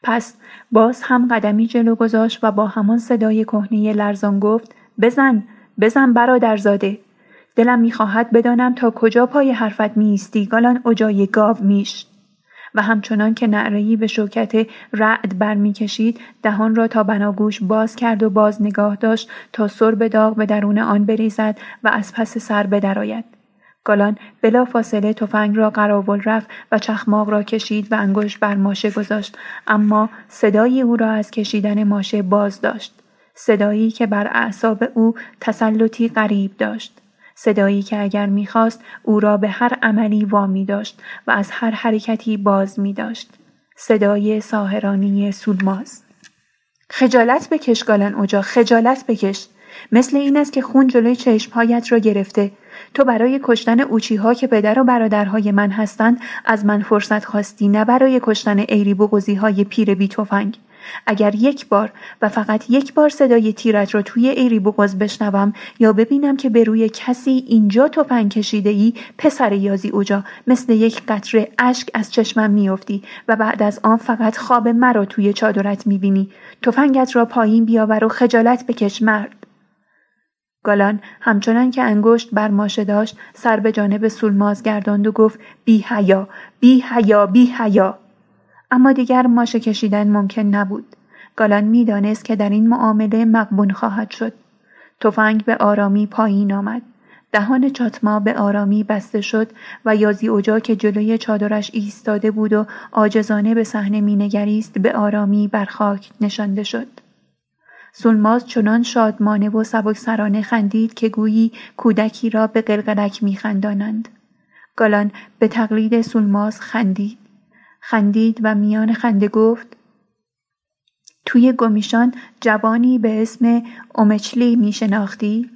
[SPEAKER 2] پس باز هم قدمی جلو گذاشت و با همان صدای کهنه لرزان گفت بزن بزن برادرزاده دلم می‌خواهد بدانم تا کجا پای حرفت میستی گالان اجای گاو میش. و همچنان که نعرهی به شوکت رعد برمیکشید دهان را تا بناگوش باز کرد و باز نگاه داشت تا سر به داغ به درون آن بریزد و از پس سر بدرآید گالان بلا فاصله تفنگ را قراول رفت و چخماق را کشید و انگشت بر ماشه گذاشت. اما صدای او را از کشیدن ماشه باز داشت. صدایی که بر اعصاب او تسلطی غریب داشت. صدایی که اگر می‌خواست او را به هر عملی وامی داشت و از هر حرکتی باز می داشت. صدای ساهرانی سولماز. خجالت بکش گالن اوجا خجالت بکش. مثل این است که خون جلوی چشمهایت را گرفته. تو برای کشتن اوچیها که پدر و برادرهای من هستند از من فرصت خواستی نه برای کشتن ایری بغزی های پیر بی توفنگ اگر یک بار و فقط یک بار صدای تیرت را توی ایری بغاز بشنوم یا ببینم که به روی کسی اینجا توفنگ کشیده ای پسر یازی اوجا مثل یک قطره اشک از چشمم میافتی و بعد از آن فقط خواب مرا توی چادرت می‌بینی. تفنگت را پایین بیاور و خجالت بکش مرد. گالان همچنان که انگشت بر ماشه داشت سر به جانب سولماز گرداند و گفت بی حیا بی حیا بی حیا اما دیگر ماشه کشیدن ممکن نبود. گالان می‌دانست که در این معامله مقبون خواهد شد. تفنگ به آرامی پایین آمد. دهان چاتما به آرامی بسته شد و یازی اوجا که جلوی چادرش ایستاده بود و آجزانه به صحنه مینگریست به آرامی بر خاک نشانده شد. سولماز چنان شادمانه و سبکسرانه خندید که گویی کودکی را به قلقلک میخندانند. گالان به تقلید سولماز خندید. خندید و میان خنده گفت توی گمیشان جوانی به اسم اومچلی می شناختی؟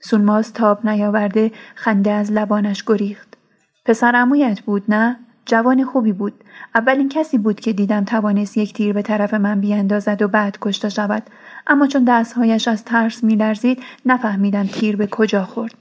[SPEAKER 2] سونماز تاب نیاورده خنده از لبانش گریخت. پسر امویت بود نه؟ جوان خوبی بود. اولین کسی بود که دیدم توانست یک تیر به طرف من بیاندازد و بعد کشته شود. اما چون دستهایش از ترس میلرزید نفهمیدم تیر به کجا خورد.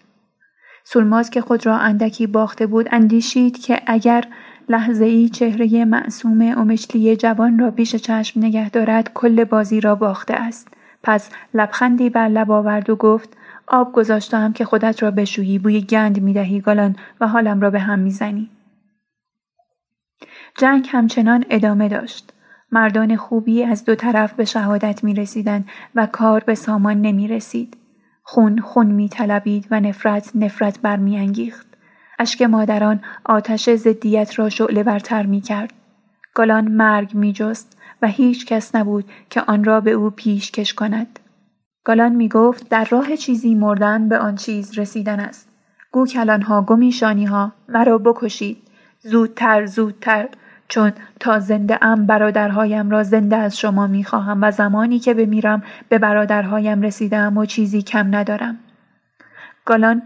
[SPEAKER 2] سولماز که خود را اندکی باخته بود اندیشید که اگر لحظه ای چهره معصوم امشلی جوان را پیش چشم نگه دارد کل بازی را باخته است. پس لبخندی بر لب آورد و گفت آب گذاشتم که خودت را بشویی بوی گند می‌دهی گالان و حالم را به هم می‌زنی. جنگ همچنان ادامه داشت. مردان خوبی از دو طرف به شهادت می رسیدن و کار به سامان نمی رسید. خون خون می و نفرت نفرت برمیانگیخت. اشک مادران آتش زدیت را شعله برتر می کرد. گلان مرگ می جست و هیچ کس نبود که آن را به او پیش کش کند. گالان می گفت در راه چیزی مردن به آن چیز رسیدن است. گو کلانها گمیشانی ها مرا بکشید. زودتر زودتر چون تا زنده ام برادرهایم را زنده از شما می خواهم و زمانی که بمیرم به برادرهایم رسیدم و چیزی کم ندارم. گالان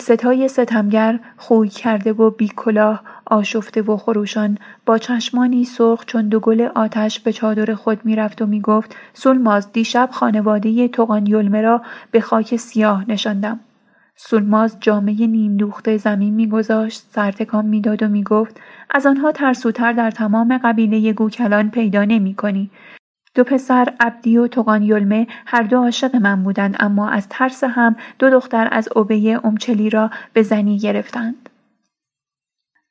[SPEAKER 2] ستای ستمگر خوی کرده و بی کلاه آشفته و خروشان با چشمانی سرخ چون دو گل آتش به چادر خود می‌رفت و می‌گفت سولماز دیشب خانواده توقان یلمه را به خاک سیاه نشاندم سولماز جامعه نیم دوخته زمین میگذاشت سرتکان می‌داد و می‌گفت از آنها ترسوتر در تمام قبیله گوکلان پیدا نمی کنی. دو پسر عبدی و توقان یلمه هر دو عاشق من بودند اما از ترس هم دو دختر از اوبه امچلی را به زنی گرفتند.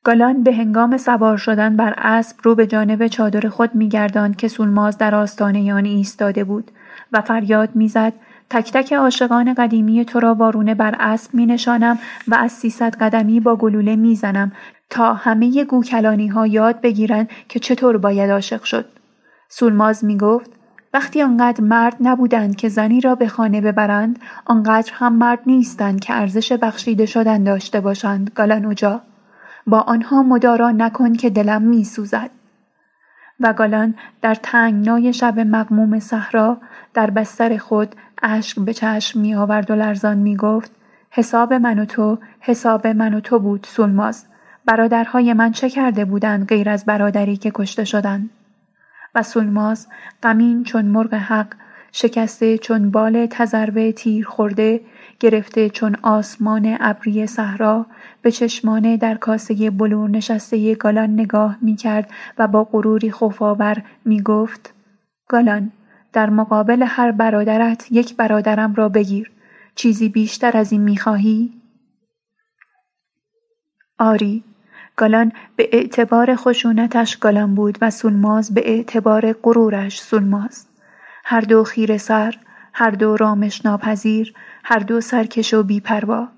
[SPEAKER 2] گالان به هنگام سوار شدن بر اسب رو به جانب چادر خود میگرداند که سولماز در آستانه آن ایستاده بود و فریاد می‌زد تک تک عاشقان قدیمی تو را وارونه بر اسب می نشانم و از سیصد قدمی با گلوله می‌زنم تا همه گوکلانی ها یاد بگیرند که چطور باید عاشق شد. سولماز می گفت وقتی آنقدر مرد نبودند که زنی را به خانه ببرند آنقدر هم مرد نیستند که ارزش بخشیده شدن داشته باشند گالانوجا. با آنها مدارا نکن که دلم می سوزد. و گالان در تنگنای شب مقموم صحرا در بستر خود اشک به چشم می آورد و لرزان می گفت حساب من و تو حساب من و تو بود سولماز. برادرهای من چه کرده بودند غیر از برادری که کشته شدند؟ و سولماز غمین چون مرغ حق شکسته چون بال تذربه تیر خورده گرفته چون آسمان ابری صحرا به چشمانه در کاسه بلور نشسته گالان نگاه می کرد و با غروری خوفآور می گفت گالان در مقابل هر برادرت یک برادرم را بگیر چیزی بیشتر از این می‌خواهی؟ آری گالان به اعتبار خشونتش گالان بود و سولماز به اعتبار غرورش سولماز هر دو خیر سر هر دو رامش ناپذیر هر دو سرکش و بیپروا.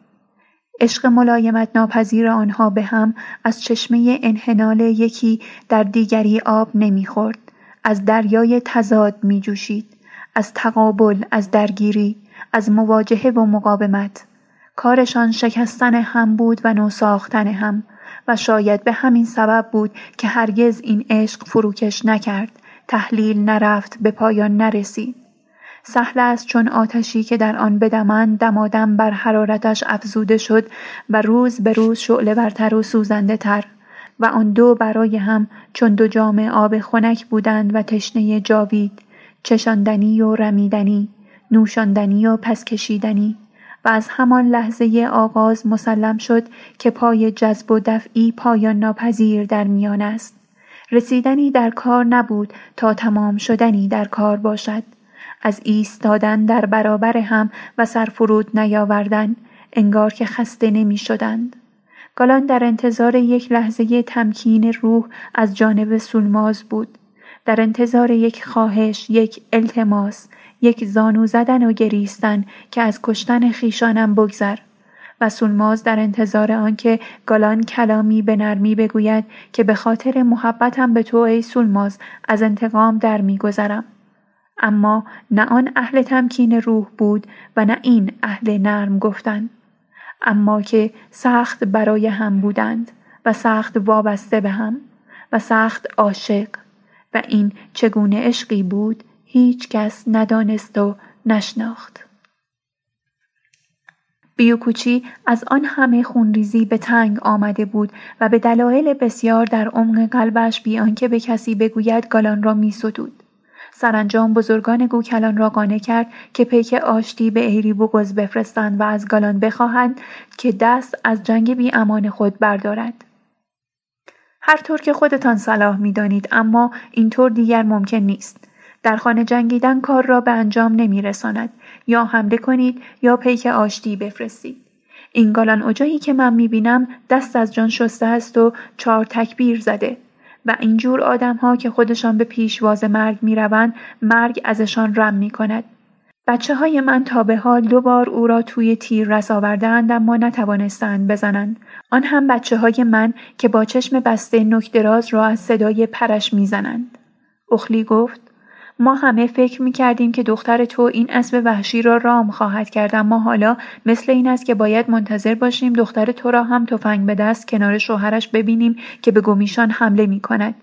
[SPEAKER 2] عشق ملایمت ناپذیر آنها به هم از چشمه انحنال یکی در دیگری آب نمی‌خورد. از دریای تزاد می جوشید از تقابل از درگیری از مواجهه و مقاومت. کارشان شکستن هم بود و نو ساختن هم. و شاید به همین سبب بود که هرگز این عشق فروکش نکرد تحلیل نرفت به پایان نرسید. سهل است چون آتشی که در آن بدمند دمادم بر حرارتش افزوده شد و روز به روز شعله برتر و سوزنده تر و آن دو برای هم چون دو جام آب خنک بودند و تشنه جاوید چشاندنی و رمیدنی نوشاندنی و پس کشیدنی. و از همان لحظه آغاز مسلم شد که پای جذب و دفعی پایان ناپذیر در میان است رسیدنی در کار نبود تا تمام شدنی در کار باشد از ایستادن در برابر هم و سرفرود نیاوردن انگار که خسته نمی شدند. گالان در انتظار یک لحظه تمکین روح از جانب سولماز بود. در انتظار یک خواهش، یک التماس، یک زانو زدن و گریستن که از کشتن خیشانم بگذر. و سولماز در انتظار آنکه گالان کلامی به نرمی بگوید که به خاطر محبتم به تو ای سولماز از انتقام در میگذرم. اما نه آن اهل تمکین روح بود و نه این اهل نرم گفتن اما که سخت برای هم بودند و سخت وابسته به هم و سخت عاشق و این چگونه عشقی بود هیچ کس ندانست و نشناخت. بیوکوچی از آن همه خونریزی به تنگ آمده بود و به دلایل بسیار در عمق قلبش بیان که به کسی بگوید گالان را می سرانجام بزرگان گوکلان را قانع کرد که پیک آشتی به ایری بوگز بفرستند و از گالان بخواهند که دست از جنگ بی امان خود بردارد. هر طور که خودتان صلاح می دانید اما اینطور دیگر ممکن نیست. در خانه جنگیدن کار را به انجام نمی رساند. یا حمله کنید یا پیک آشتی بفرستید. این گالان اجایی که من می بینم دست از جان شسته است و چهار تکبیر زده. و اینجور آدمها که خودشان به پیشواز مرگ می‌روند مرگ ازشان رم می کند. بچه های من تا به حال دو بار او را توی تیر رس آوردند اما نتوانستند بزنند. آن هم بچه های من که با چشم بسته نکدراز را از صدای پرش می‌زنند. اخلی گفت ما همه فکر می کردیم که دختر تو این اسب وحشی را رام خواهد کرد اما حالا مثل این است که باید منتظر باشیم دختر تو را هم تفنگ به دست کنار شوهرش ببینیم که به گمیشان حمله می کند.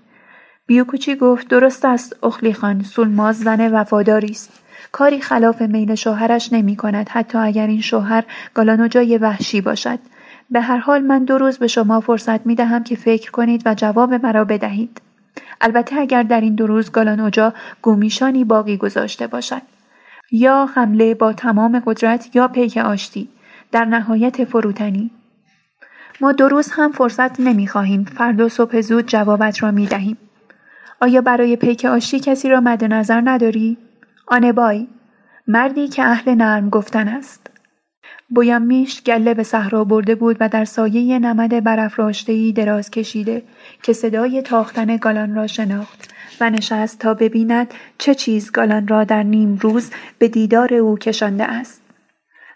[SPEAKER 2] بیوکوچی گفت درست است اخلی خان سولماز زن وفاداری است. کاری خلاف میل شوهرش نمی کند حتی اگر این شوهر گالانوجای وحشی باشد. به هر حال من دو روز به شما فرصت می دهم که فکر کنید و جواب مرا بدهید. البته اگر در این دو روز گالانوجا گومیشانی باقی گذاشته باشد. یا حمله با تمام قدرت یا پیک آشتی. در نهایت فروتنی. ما دو روز هم فرصت نمی خواهیم. فردا صبح زود جوابت را می دهیم. آیا برای پیک آشتی کسی را مد نظر نداری؟ آنبای مردی که اهل نرم گفتن است. میش گله به صحرا برده بود و در سایه نمد برافراشتهای دراز کشیده که صدای تاختن گالان را شناخت و نشست تا ببیند چه چیز گالان را در نیم روز به دیدار او کشانده است.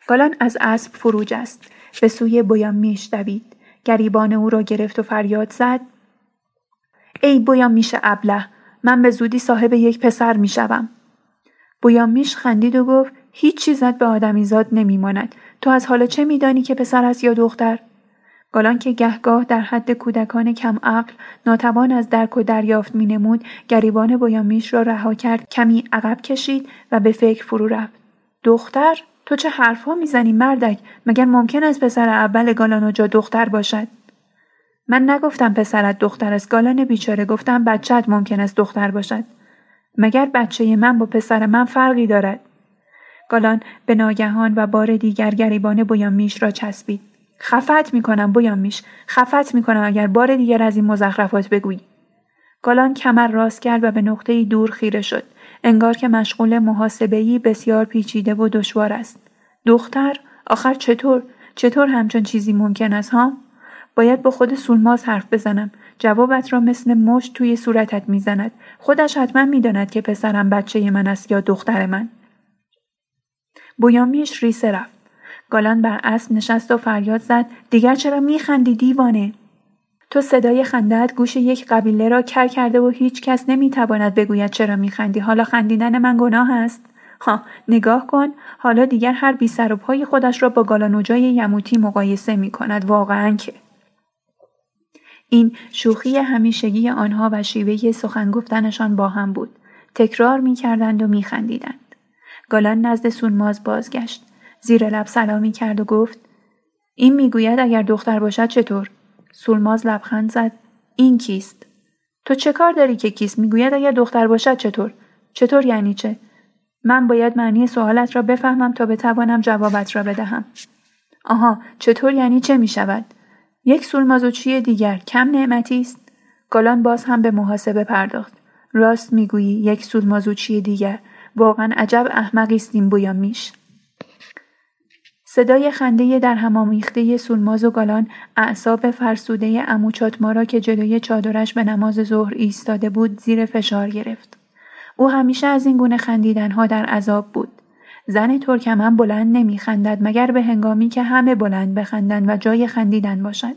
[SPEAKER 2] گالان از اسب فروج است. به سوی میش دوید. گریبان او را گرفت و فریاد زد. ای میش ابله من به زودی صاحب یک پسر می‌شوم. میش خندید و گفت هیچ چیزت به آدمیزاد نمیماند تو از حالا چه میدانی که پسر است یا دختر؟ گالان که گهگاه در حد کودکان کم عقل ناتوان از درک و دریافت می نمود گریبان بایامیش را رها کرد کمی عقب کشید و به فکر فرو رفت. دختر؟ تو چه حرفها می‌زنی مردک؟ مگر ممکن است پسر اول گالان جا دختر باشد؟ من نگفتم پسرت دختر است گالان بیچاره گفتم بچت ممکن است دختر باشد. مگر بچه من با پسر من فرقی دارد؟ گالان به ناگهان و بار دیگر گریبان میش را چسبید. خفت می‌کنم میش خفت می‌کنم اگر بار دیگر از این مزخرفات بگویی. گالان کمر راست کرد و به نقطه دور خیره شد. انگار که مشغول محاسبهی بسیار پیچیده و دشوار است. دختر آخر چطور؟ چطور همچون چیزی ممکن است ها؟ باید با خود سولماز حرف بزنم. جوابت را مثل مشت توی صورتت می‌زند. خودش حتما می‌داند که پسرم بچه من است یا دختر من. بویامیش ریسه رفت. گالان بر اسب نشست و فریاد زد دیگر چرا میخندی دیوانه؟ تو صدای خندت گوش یک قبیله را کر کرده و هیچ کس نمی‌تواند بگوید چرا میخندی حالا خندیدن من گناه است ها نگاه کن حالا دیگر هر بی سر و پای خودش را با گالانوجای یموتی مقایسه می کند واقعا که این شوخی همیشگی آنها و شیوه سخن گفتنشان با هم بود تکرار می کردند و می خندیدند. گالان نزد سونماز بازگشت. زیر لب سلامی کرد و گفت این می‌گوید اگر دختر باشد چطور؟ سولماز لبخند زد این کیست؟ تو چه کار داری که کیست می‌گوید اگر دختر باشد چطور؟ چطور یعنی چه؟ من باید معنی سوالت را بفهمم تا بتوانم جوابت را بدهم. آها چطور یعنی چه می شود؟ یک سولمازوچی دیگر کم نعمتی است؟ گالان باز هم به محاسبه پرداخت. راست می‌گویی یک سولمازوچی دیگر واقعا عجب احمقی است این میش صدای خنده در همامیخته سولماز و گالان اعصاب فرسوده امو چاتما را که جلوی چادرش به نماز ظهر ایستاده بود زیر فشار گرفت. او همیشه از این گونه خندیدنها در عذاب بود. زن ترکمن بلند نمیخندد مگر به هنگامی که همه بلند بخندند و جای خندیدن باشد.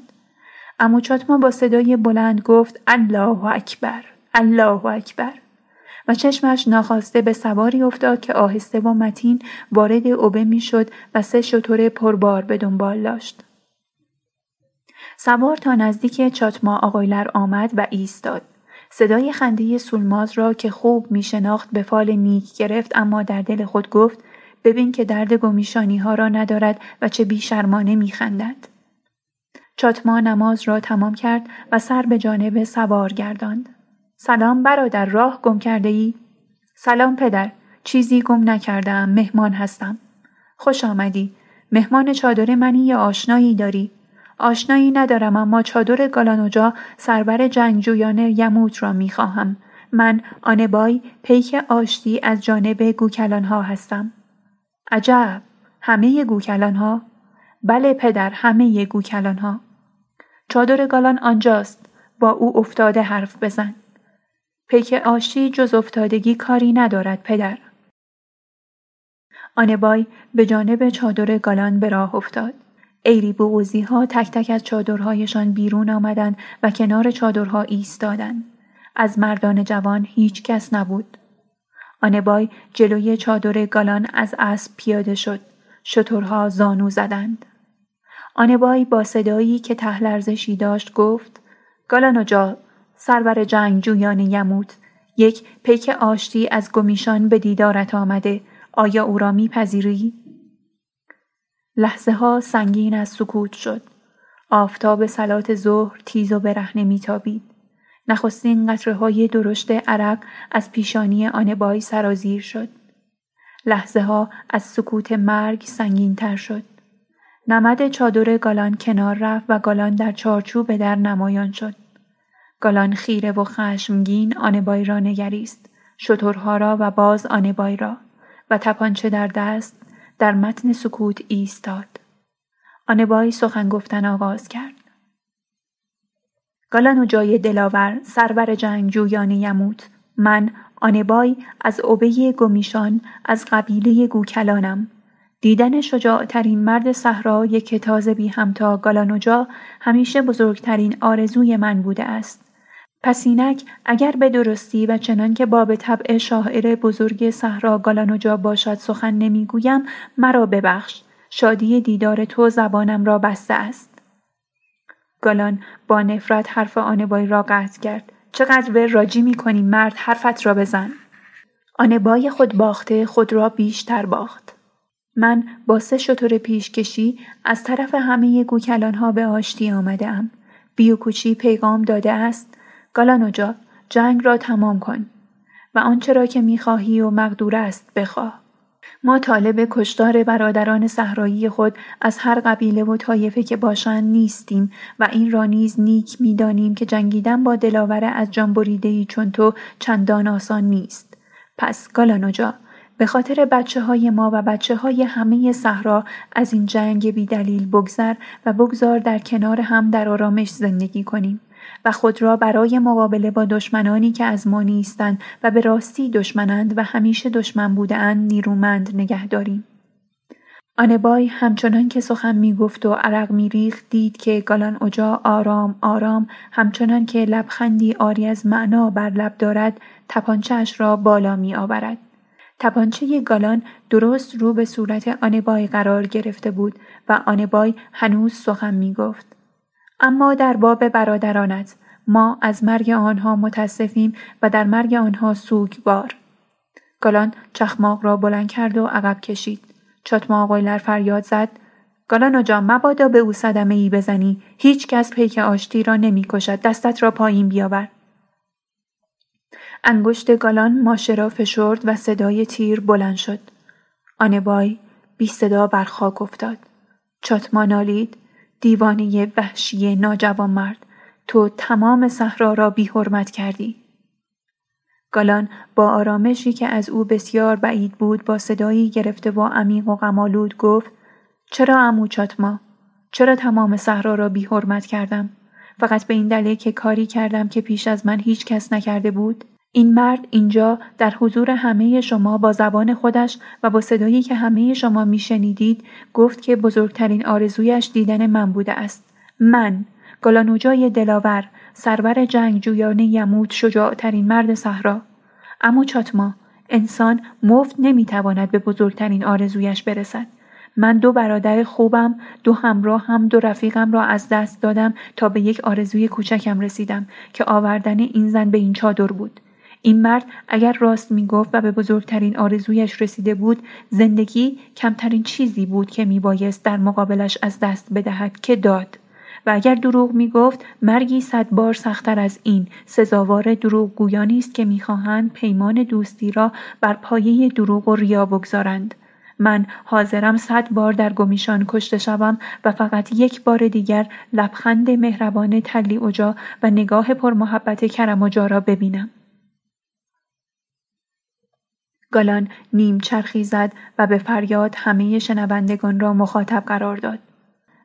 [SPEAKER 2] امو چاتما با صدای بلند گفت الله اکبر الله اکبر و چشمش ناخواسته به سواری افتاد که آهسته و متین وارد اوبه می‌شد و سه شطور پربار به دنبال داشت. سوار تا نزدیک چاتما آقایلر آمد و ایستاد. صدای خنده سولماز را که خوب می شناخت به فال نیک گرفت اما در دل خود گفت ببین که درد گمیشانی ها را ندارد و چه بیشرمانه می خندد. چاتما نماز را تمام کرد و سر به جانب سوار گرداند. سلام برادر راه گم کرده ای؟ سلام پدر چیزی گم نکردم مهمان هستم. خوش آمدی. مهمان چادر منی یا آشنایی داری؟ آشنایی ندارم اما چادر گالانوجا سربر جنگجویان یموت را می خواهم. من آنبای پیک آشتی از جانب گوکلان ها هستم. عجب همه گوکلان ها؟ بله پدر همه گوکلان ها. چادر گالان آنجاست. با او افتاده حرف بزن. پیک آشی جز افتادگی کاری ندارد پدر. آنبای به جانب چادر گالان به راه افتاد. ایری بوغوزی ها تک تک از چادرهایشان بیرون آمدند و کنار چادرها ایستادند. از مردان جوان هیچ کس نبود. آنبای جلوی چادر گالان از اسب پیاده شد. شترها زانو زدند. آنبای با صدایی که تهلرزشی داشت گفت گالان جا سرور جنگ جویان یموت یک پیک آشتی از گمیشان به دیدارت آمده آیا او را میپذیری؟ لحظه ها سنگین از سکوت شد. آفتاب سلات ظهر تیز و برهنه میتابید. نخستین قطره های درشت عرق از پیشانی آنبای سرازیر شد. لحظه ها از سکوت مرگ سنگین تر شد. نمد چادر گالان کنار رفت و گالان در چارچوب در نمایان شد. گالان خیره و خشمگین آنبای را نگریست. شترها را و باز آنبای را و تپانچه در دست در متن سکوت ایستاد. آنبای سخن گفتن آغاز کرد. گالان و جای دلاور سرور جنگجویان یموت من آنبای از عبه گمیشان از قبیله گوکلانم دیدن شجاعترین مرد صحرا یک تازه بی همتا گالانوجا همیشه بزرگترین آرزوی من بوده است. پس اینک اگر به درستی و چنان که باب طبع شاعر بزرگ صحرا گالانوجا باشد سخن نمی‌گویم مرا ببخش. شادی دیدار تو زبانم را بسته است. گالان با نفرت حرف آنبای را قطع کرد. چقدر به راجی می‌کنی مرد حرفت را بزن. آنبای خود باخته خود را بیشتر باخت. من با سه شطور پیشکشی از طرف همه ها به آشتی آمده ام. بیوکوچی پیغام داده است. گالانوجا جنگ را تمام کن و آنچه را که می‌خواهی و مقدور است بخواه. ما طالب کشتار برادران صحرایی خود از هر قبیله و طایفه که باشند نیستیم و این را نیز نیک می‌دانیم که جنگیدن با دلاور از جان ای چون تو چندان آسان نیست. پس گالانوجا به خاطر بچه های ما و بچه های همه صحرا از این جنگ بی دلیل بگذر و بگذار در کنار هم در آرامش زندگی کنیم. و خود را برای مقابله با دشمنانی که از ما نیستند و به راستی دشمنند و همیشه دشمن بودند نیرومند نگه داریم. آنبای همچنان که سخن می گفت و عرق می ریخت دید که گالان اجا آرام آرام همچنان که لبخندی آری از معنا بر لب دارد تپانچهش را بالا می آورد. تپانچه گالان درست رو به صورت آنبای قرار گرفته بود و آنبای هنوز سخن می گفت. اما در باب برادرانت ما از مرگ آنها متاسفیم و در مرگ آنها سوگوار. گالان چخماق را بلند کرد و عقب کشید. چاتما قیلر فریاد زد گالان جان مبادا به او صدمه ای بزنی. هیچ کس پیک آشتی را نمی کشد دستت را پایین بیاور. انگشت گالان ماشه را فشرد و صدای تیر بلند شد. آنبای بی صدا بر خاک افتاد. چاتما نالید. دیوانه وحشی مرد تو تمام صحرا را بی حرمت کردی. گالان با آرامشی که از او بسیار بعید بود با صدایی گرفته و عمیق و غمالود گفت چرا امو چاتما؟ چرا تمام صحرا را بی حرمت کردم؟ فقط به این دلیل که کاری کردم که پیش از من هیچ کس نکرده بود؟ این مرد اینجا در حضور همه شما با زبان خودش و با صدایی که همه شما میشنیدید گفت که بزرگترین آرزویش دیدن من بوده است. من، گلانوجای دلاور، سرور جنگجویان یموت شجاعترین مرد صحرا. اما چاتما، انسان مفت نمی‌تواند به بزرگترین آرزویش برسد. من دو برادر خوبم، دو همراه هم دو رفیقم را از دست دادم تا به یک آرزوی کوچکم رسیدم که آوردن این زن به این چادر بود. این مرد اگر راست می گفت و به بزرگترین آرزویش رسیده بود زندگی کمترین چیزی بود که می بایست در مقابلش از دست بدهد که داد. و اگر دروغ می گفت مرگی صد بار سختتر از این سزاوار دروغ گویانی است که می‌خواهند پیمان دوستی را بر پایه دروغ و ریا بگذارند. من حاضرم صد بار در گمیشان کشته شوم و فقط یک بار دیگر لبخند مهربان تلی اجا و نگاه پرمحبت کرم اجا را ببینم. گالان نیم چرخی زد و به فریاد همه شنوندگان را مخاطب قرار داد.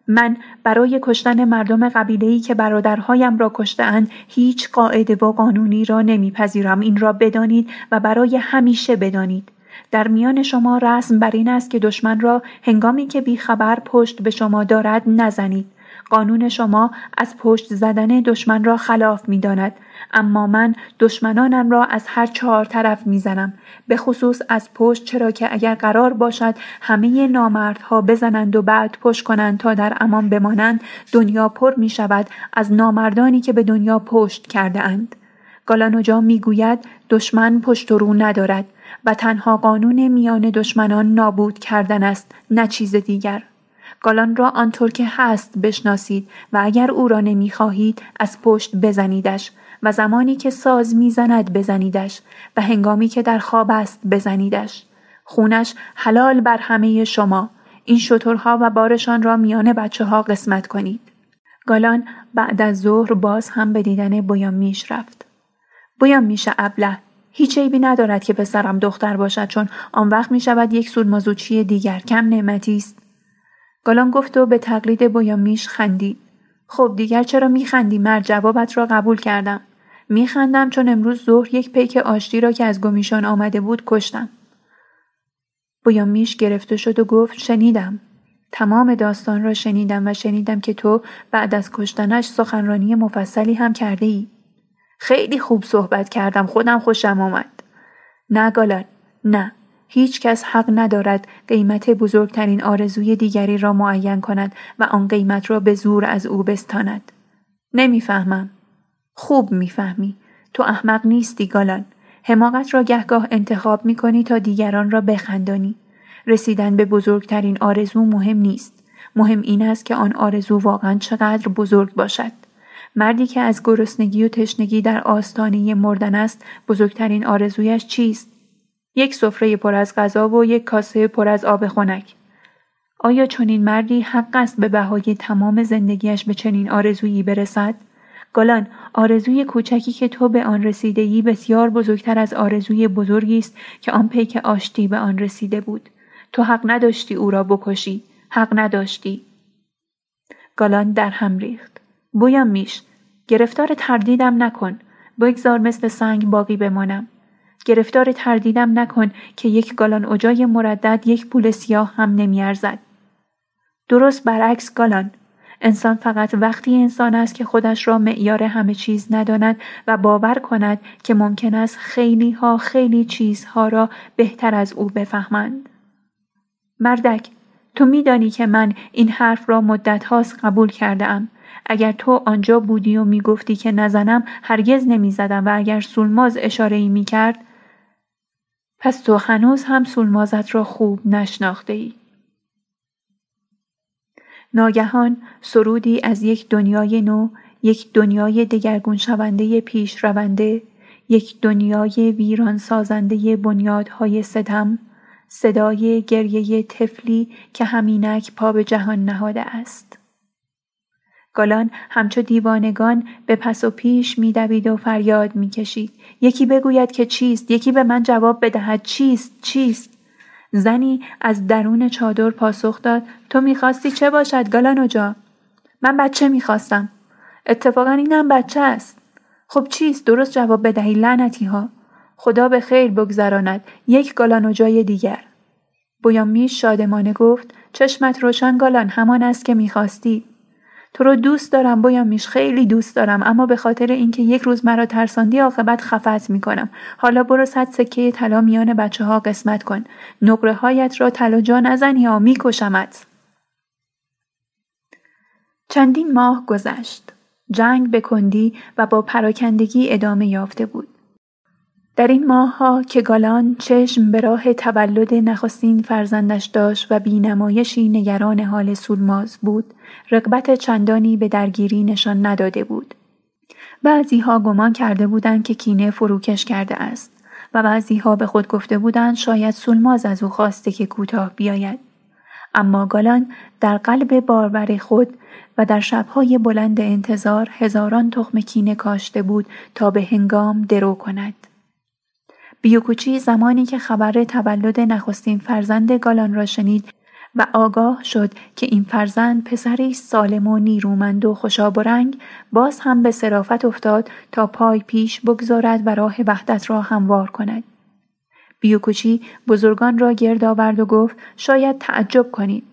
[SPEAKER 2] من برای کشتن مردم قبیله‌ای که برادرهایم را کشتهاند هیچ قاعده و قانونی را نمیپذیرم. این را بدانید و برای همیشه بدانید. در میان شما رسم بر این است که دشمن را هنگامی که بیخبر پشت به شما دارد نزنید. قانون شما از پشت زدن دشمن را خلاف می داند. اما من دشمنانم را از هر چهار طرف می‌زنم به خصوص از پشت چرا که اگر قرار باشد همه نامردها بزنند و بعد پشت کنند تا در امان بمانند دنیا پر می شود از نامردانی که به دنیا پشت کرده اند. گالانوجا می گوید دشمن پشت و رو ندارد و تنها قانون میان دشمنان نابود کردن است نه چیز دیگر. گالان را آنطور که هست بشناسید و اگر او را نمی‌خواهید از پشت بزنیدش و زمانی که ساز می‌زند بزنیدش و هنگامی که در خواب است بزنیدش. خونش حلال بر همه شما. این شترها و بارشان را میان بچه ها قسمت کنید. گالان بعد از ظهر باز هم به دیدن میش رفت. بویان میشه ابله. هیچ عیبی ندارد که پسرم دختر باشد چون آن وقت می شود یک سودمازوچی دیگر. کم نعمتی است. گالان گفت و به تقلید میش خندید خب دیگر چرا میخندی مرد جوابت را قبول کردم میخندم چون امروز ظهر یک پیک آشتی را که از گمیشان آمده بود کشتم. میش گرفته شد و گفت شنیدم. تمام داستان را شنیدم و شنیدم که تو بعد از کشتنش سخنرانی مفصلی هم کرده ای. خیلی خوب صحبت کردم خودم خوشم آمد. نه گالان نه هیچ کس حق ندارد قیمت بزرگترین آرزوی دیگری را معین کند و آن قیمت را به زور از او بستاند. نمی‌فهمم. خوب می‌فهمی. تو احمق نیستی گالان. حماقت را گهگاه انتخاب می کنی تا دیگران را بخندانی. رسیدن به بزرگترین آرزو مهم نیست. مهم این است که آن آرزو واقعا چقدر بزرگ باشد. مردی که از گرسنگی و تشنگی در آستانه مردن است بزرگترین آرزویش چیست؟ یک سفره پر از غذا و یک کاسه پر از آب خنک. آیا چنین مردی حق است به بهای تمام زندگیش به چنین آرزویی برسد؟ گالان آرزوی کوچکی که تو به آن رسیده ای بسیار بزرگتر از آرزوی بزرگی است که آن پیک آشتی به آن رسیده بود. تو حق نداشتی او را بکشی. حق نداشتی. گالان در هم ریخت. بویم میش گرفتار تردیدم نکن. بگذار مثل سنگ باقی بمانم. گرفتار تردیدم نکن که یک گالان اجای مردد یک پول سیاه هم نمیارزد درست برعکس گالان انسان فقط وقتی انسان است که خودش را معیار همه چیز نداند و باور کند که ممکن است خیلی ها خیلی چیزها را بهتر از او بفهمند. مردک تو میدانی که من این حرف را مدت هاست قبول کرده ام. اگر تو آنجا بودی و می‌گفتی که نزنم هرگز نمی‌زدم و اگر سولماز اشاره ای می کرد پس تو هنوز هم سولمازت را خوب نشناخته ای. ناگهان سرودی از یک دنیای نو یک دنیای دگرگون شونده پیش رونده یک دنیای ویران سازنده بنیادهای ستم صدای گریه طفلی که همینک پا به جهان نهاده است گالان همچو دیوانگان به پس و پیش میدوید و فریاد می‌کشید. یکی بگوید که چیست؟ یکی به من جواب بدهد چیست؟ چیست؟ زنی از درون چادر پاسخ داد تو می‌خواستی چه باشد گالانو جا من بچه می‌خواستم. اتفاقا اینم بچه است. خب چیست؟ درست جواب بدهی لعنتی ها خدا به خیر بگذراند. یک گالانو جای دیگر. بویامیش شادمانه گفت چشمت روشن گالان همان است که می‌خواستی. تو رو دوست دارم میش خیلی دوست دارم. اما به خاطر اینکه یک روز مرا ترساندی عاقبت خفت می‌کنم. حالا برو صد سکه طلا میان بچه ها قسمت کن. نقره هایت را طلا جا نزن یا میکشمت. چندین ماه گذشت. جنگ به و با پراکندگی ادامه یافته بود. در این ماهها که گالان چشم به راه تولد نخستین فرزندش داشت و بینمایشی نگران حال سولماز بود رقبت چندانی به درگیری نشان نداده بود. بعضیها گمان کرده بودند که کینه فروکش کرده است و بعضیها به خود گفته بودند شاید سولماز از او خواسته که کوتاه بیاید. اما گالان در قلب بارور خود و در شبهای بلند انتظار هزاران تخم کینه کاشته بود تا به هنگام درو کند. بیوکوچی زمانی که خبر تولد نخستین فرزند گالان را شنید و آگاه شد که این فرزند پسری سالم و نیرومند و خوشاب و رنگ باز هم به صرافت افتاد تا پای پیش بگذارد و راه وحدت را هموار کند. بیوکوچی بزرگان را گرد آورد و گفت شاید تعجب کنید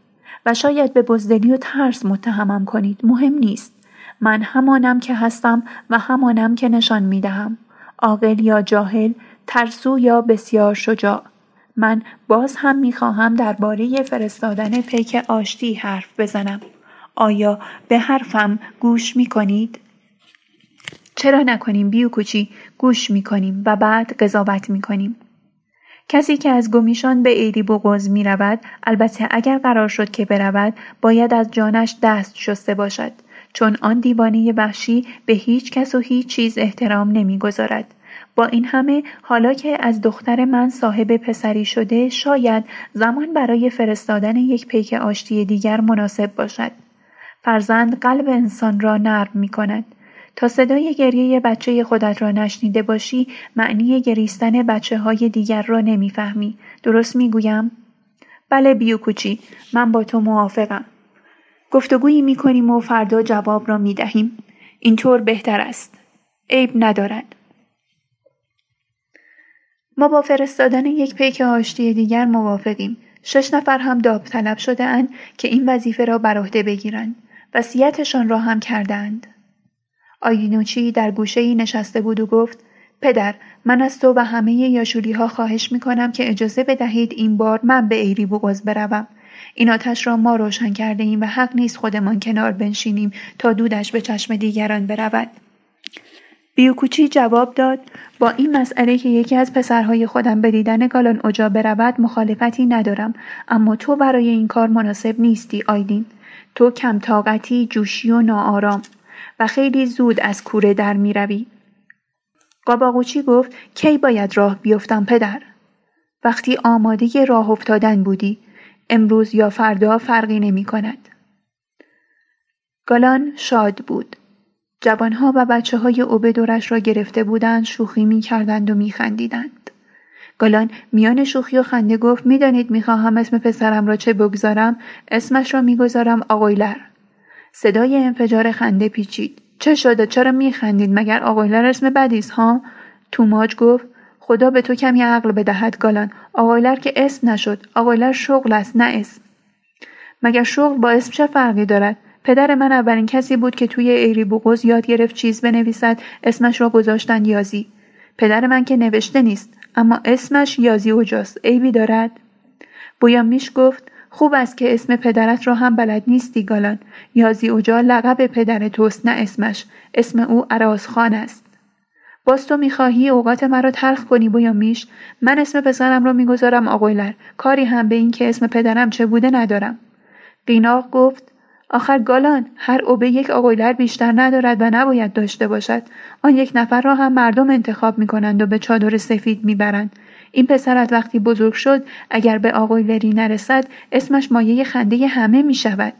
[SPEAKER 2] و شاید به بزدلی و ترس متهمم کنید. مهم نیست. من همانم که هستم و همانم که نشان می دهم عاقل یا جاهل ترسو یا بسیار شجاع من باز هم می خواهم درباره فرستادن پیک آشتی حرف بزنم آیا به حرفم گوش می کنید؟ چرا نکنیم بیوکوچی گوش می کنیم و بعد قضاوت می کنیم. کسی که از گمیشان به ایری بغز می رود البته اگر قرار شد که برود باید از جانش دست شسته باشد چون آن دیوانه وحشی به هیچ کس و هیچ چیز احترام نمی‌گذارد با این همه حالا که از دختر من صاحب پسری شده شاید زمان برای فرستادن یک پیک آشتی دیگر مناسب باشد فرزند قلب انسان را نرم می کند تا صدای گریه بچه خودت را نشنیده باشی معنی گریستن بچه های دیگر را نمی‌فهمی. درست می‌گویم؟ بله بیوکوچی من با تو موافقم. گفتگویی می کنیم و فردا جواب را می دهیم. اینطور بهتر است. عیب ندارد. ما با فرستادن یک پیک آشتی دیگر موافقیم. شش نفر هم داوطلب شده اند که این وظیفه را بر عهده بگیرند. وصیتشان را هم کردند. آیینوچی در گوشه ای نشسته بود و گفت پدر من از تو و همه یاشولی ها خواهش می کنم که اجازه بدهید این بار من به ایری بغز بروم. این آتش را ما روشن کرده ایم و حق نیست خودمان کنار بنشینیم تا دودش به چشم دیگران برود. بیوکوچی جواب داد با این مسئله که یکی از پسرهای خودم به دیدن گالان اجا برود مخالفتی ندارم اما تو برای این کار مناسب نیستی آیدین تو کم طاقتی جوشی و ناآرام و خیلی زود از کوره در می روی. قاباقوچی گفت کی باید راه بیفتم پدر؟ وقتی آماده راه افتادن بودی امروز یا فردا فرقی نمی کند. گالان شاد بود. جوانها و بچه های اوبه دورش را گرفته بودند شوخی می کردند و می خندیدند. گالان میان شوخی و خنده گفت می‌دانید می‌خواهم اسم پسرم را چه بگذارم؟ اسمش را می‌گذارم آقایلر صدای انفجار خنده پیچید. چه شده؟ چرا میخندید؟ مگر آقایلر اسم بدیست ها؟ توماج گفت. خدا به تو کمی عقل بدهد گالان آقایلر که اسم نشد. آقایلر شغل است نه اسم. مگر شغل با اسم چه فرقی دارد؟ پدر من اولین کسی بود که توی ایری بوغوز یاد گرفت چیز بنویسد اسمش را گذاشتن یازی. پدر من که نوشته نیست اما اسمش یازی اوجاست. عیبی دارد؟ بویامیش گفت خوب است که اسم پدرت را هم بلد نیستی گالان. یازی اوجا لقب پدر توست نه اسمش. اسم او خان است. باز تو می‌خواهی اوقات مرا تلخ کنی بویا میش من اسم پسرم را می‌گذارم آقویلر کاری هم به این که اسم پدرم چه بوده ندارم. قیناق گفت آخر گالان هر اوبه یک آقویلر بیشتر ندارد و نباید داشته باشد آن یک نفر را هم مردم انتخاب می‌کنند و به چادر سفید می‌برند این پسرت وقتی بزرگ شد اگر به آقای لری نرسد اسمش مایه خنده همه می شود.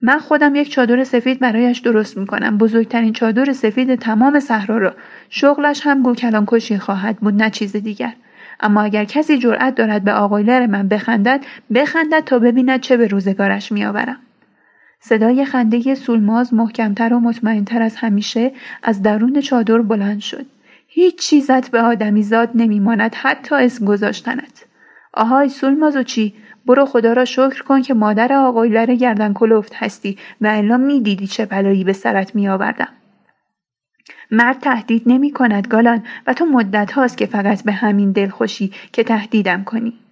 [SPEAKER 2] من خودم یک چادر سفید برایش درست می کنم. بزرگترین چادر سفید تمام صحرا را. شغلش هم گوکلان کشی خواهد بود نه چیز دیگر. اما اگر کسی جرأت دارد به آقای لر من بخندد بخندد تا ببیند چه به روزگارش میآورم صدای خنده سولماز محکمتر و مطمئنتر از همیشه از درون چادر بلند شد هیچ چیزت به آدمیزاد نمیماند حتی اسم گذاشتنت آهای چی؟ برو خدا را شکر کن که مادر آقایلر گردن کلفت هستی و الا می‌دیدی چه بلایی به سرت میآوردم مرد تهدید نمی کند گالان و تو مدت هاست که فقط به همین دلخوشی که تهدیدم کنی.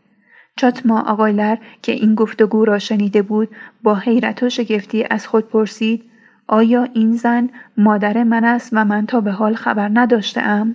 [SPEAKER 2] چاتما آقایلر که این گفتگو را شنیده بود با حیرت و شگفتی از خود پرسید آیا این زن مادر من است و من تا به حال خبر نداشته ام؟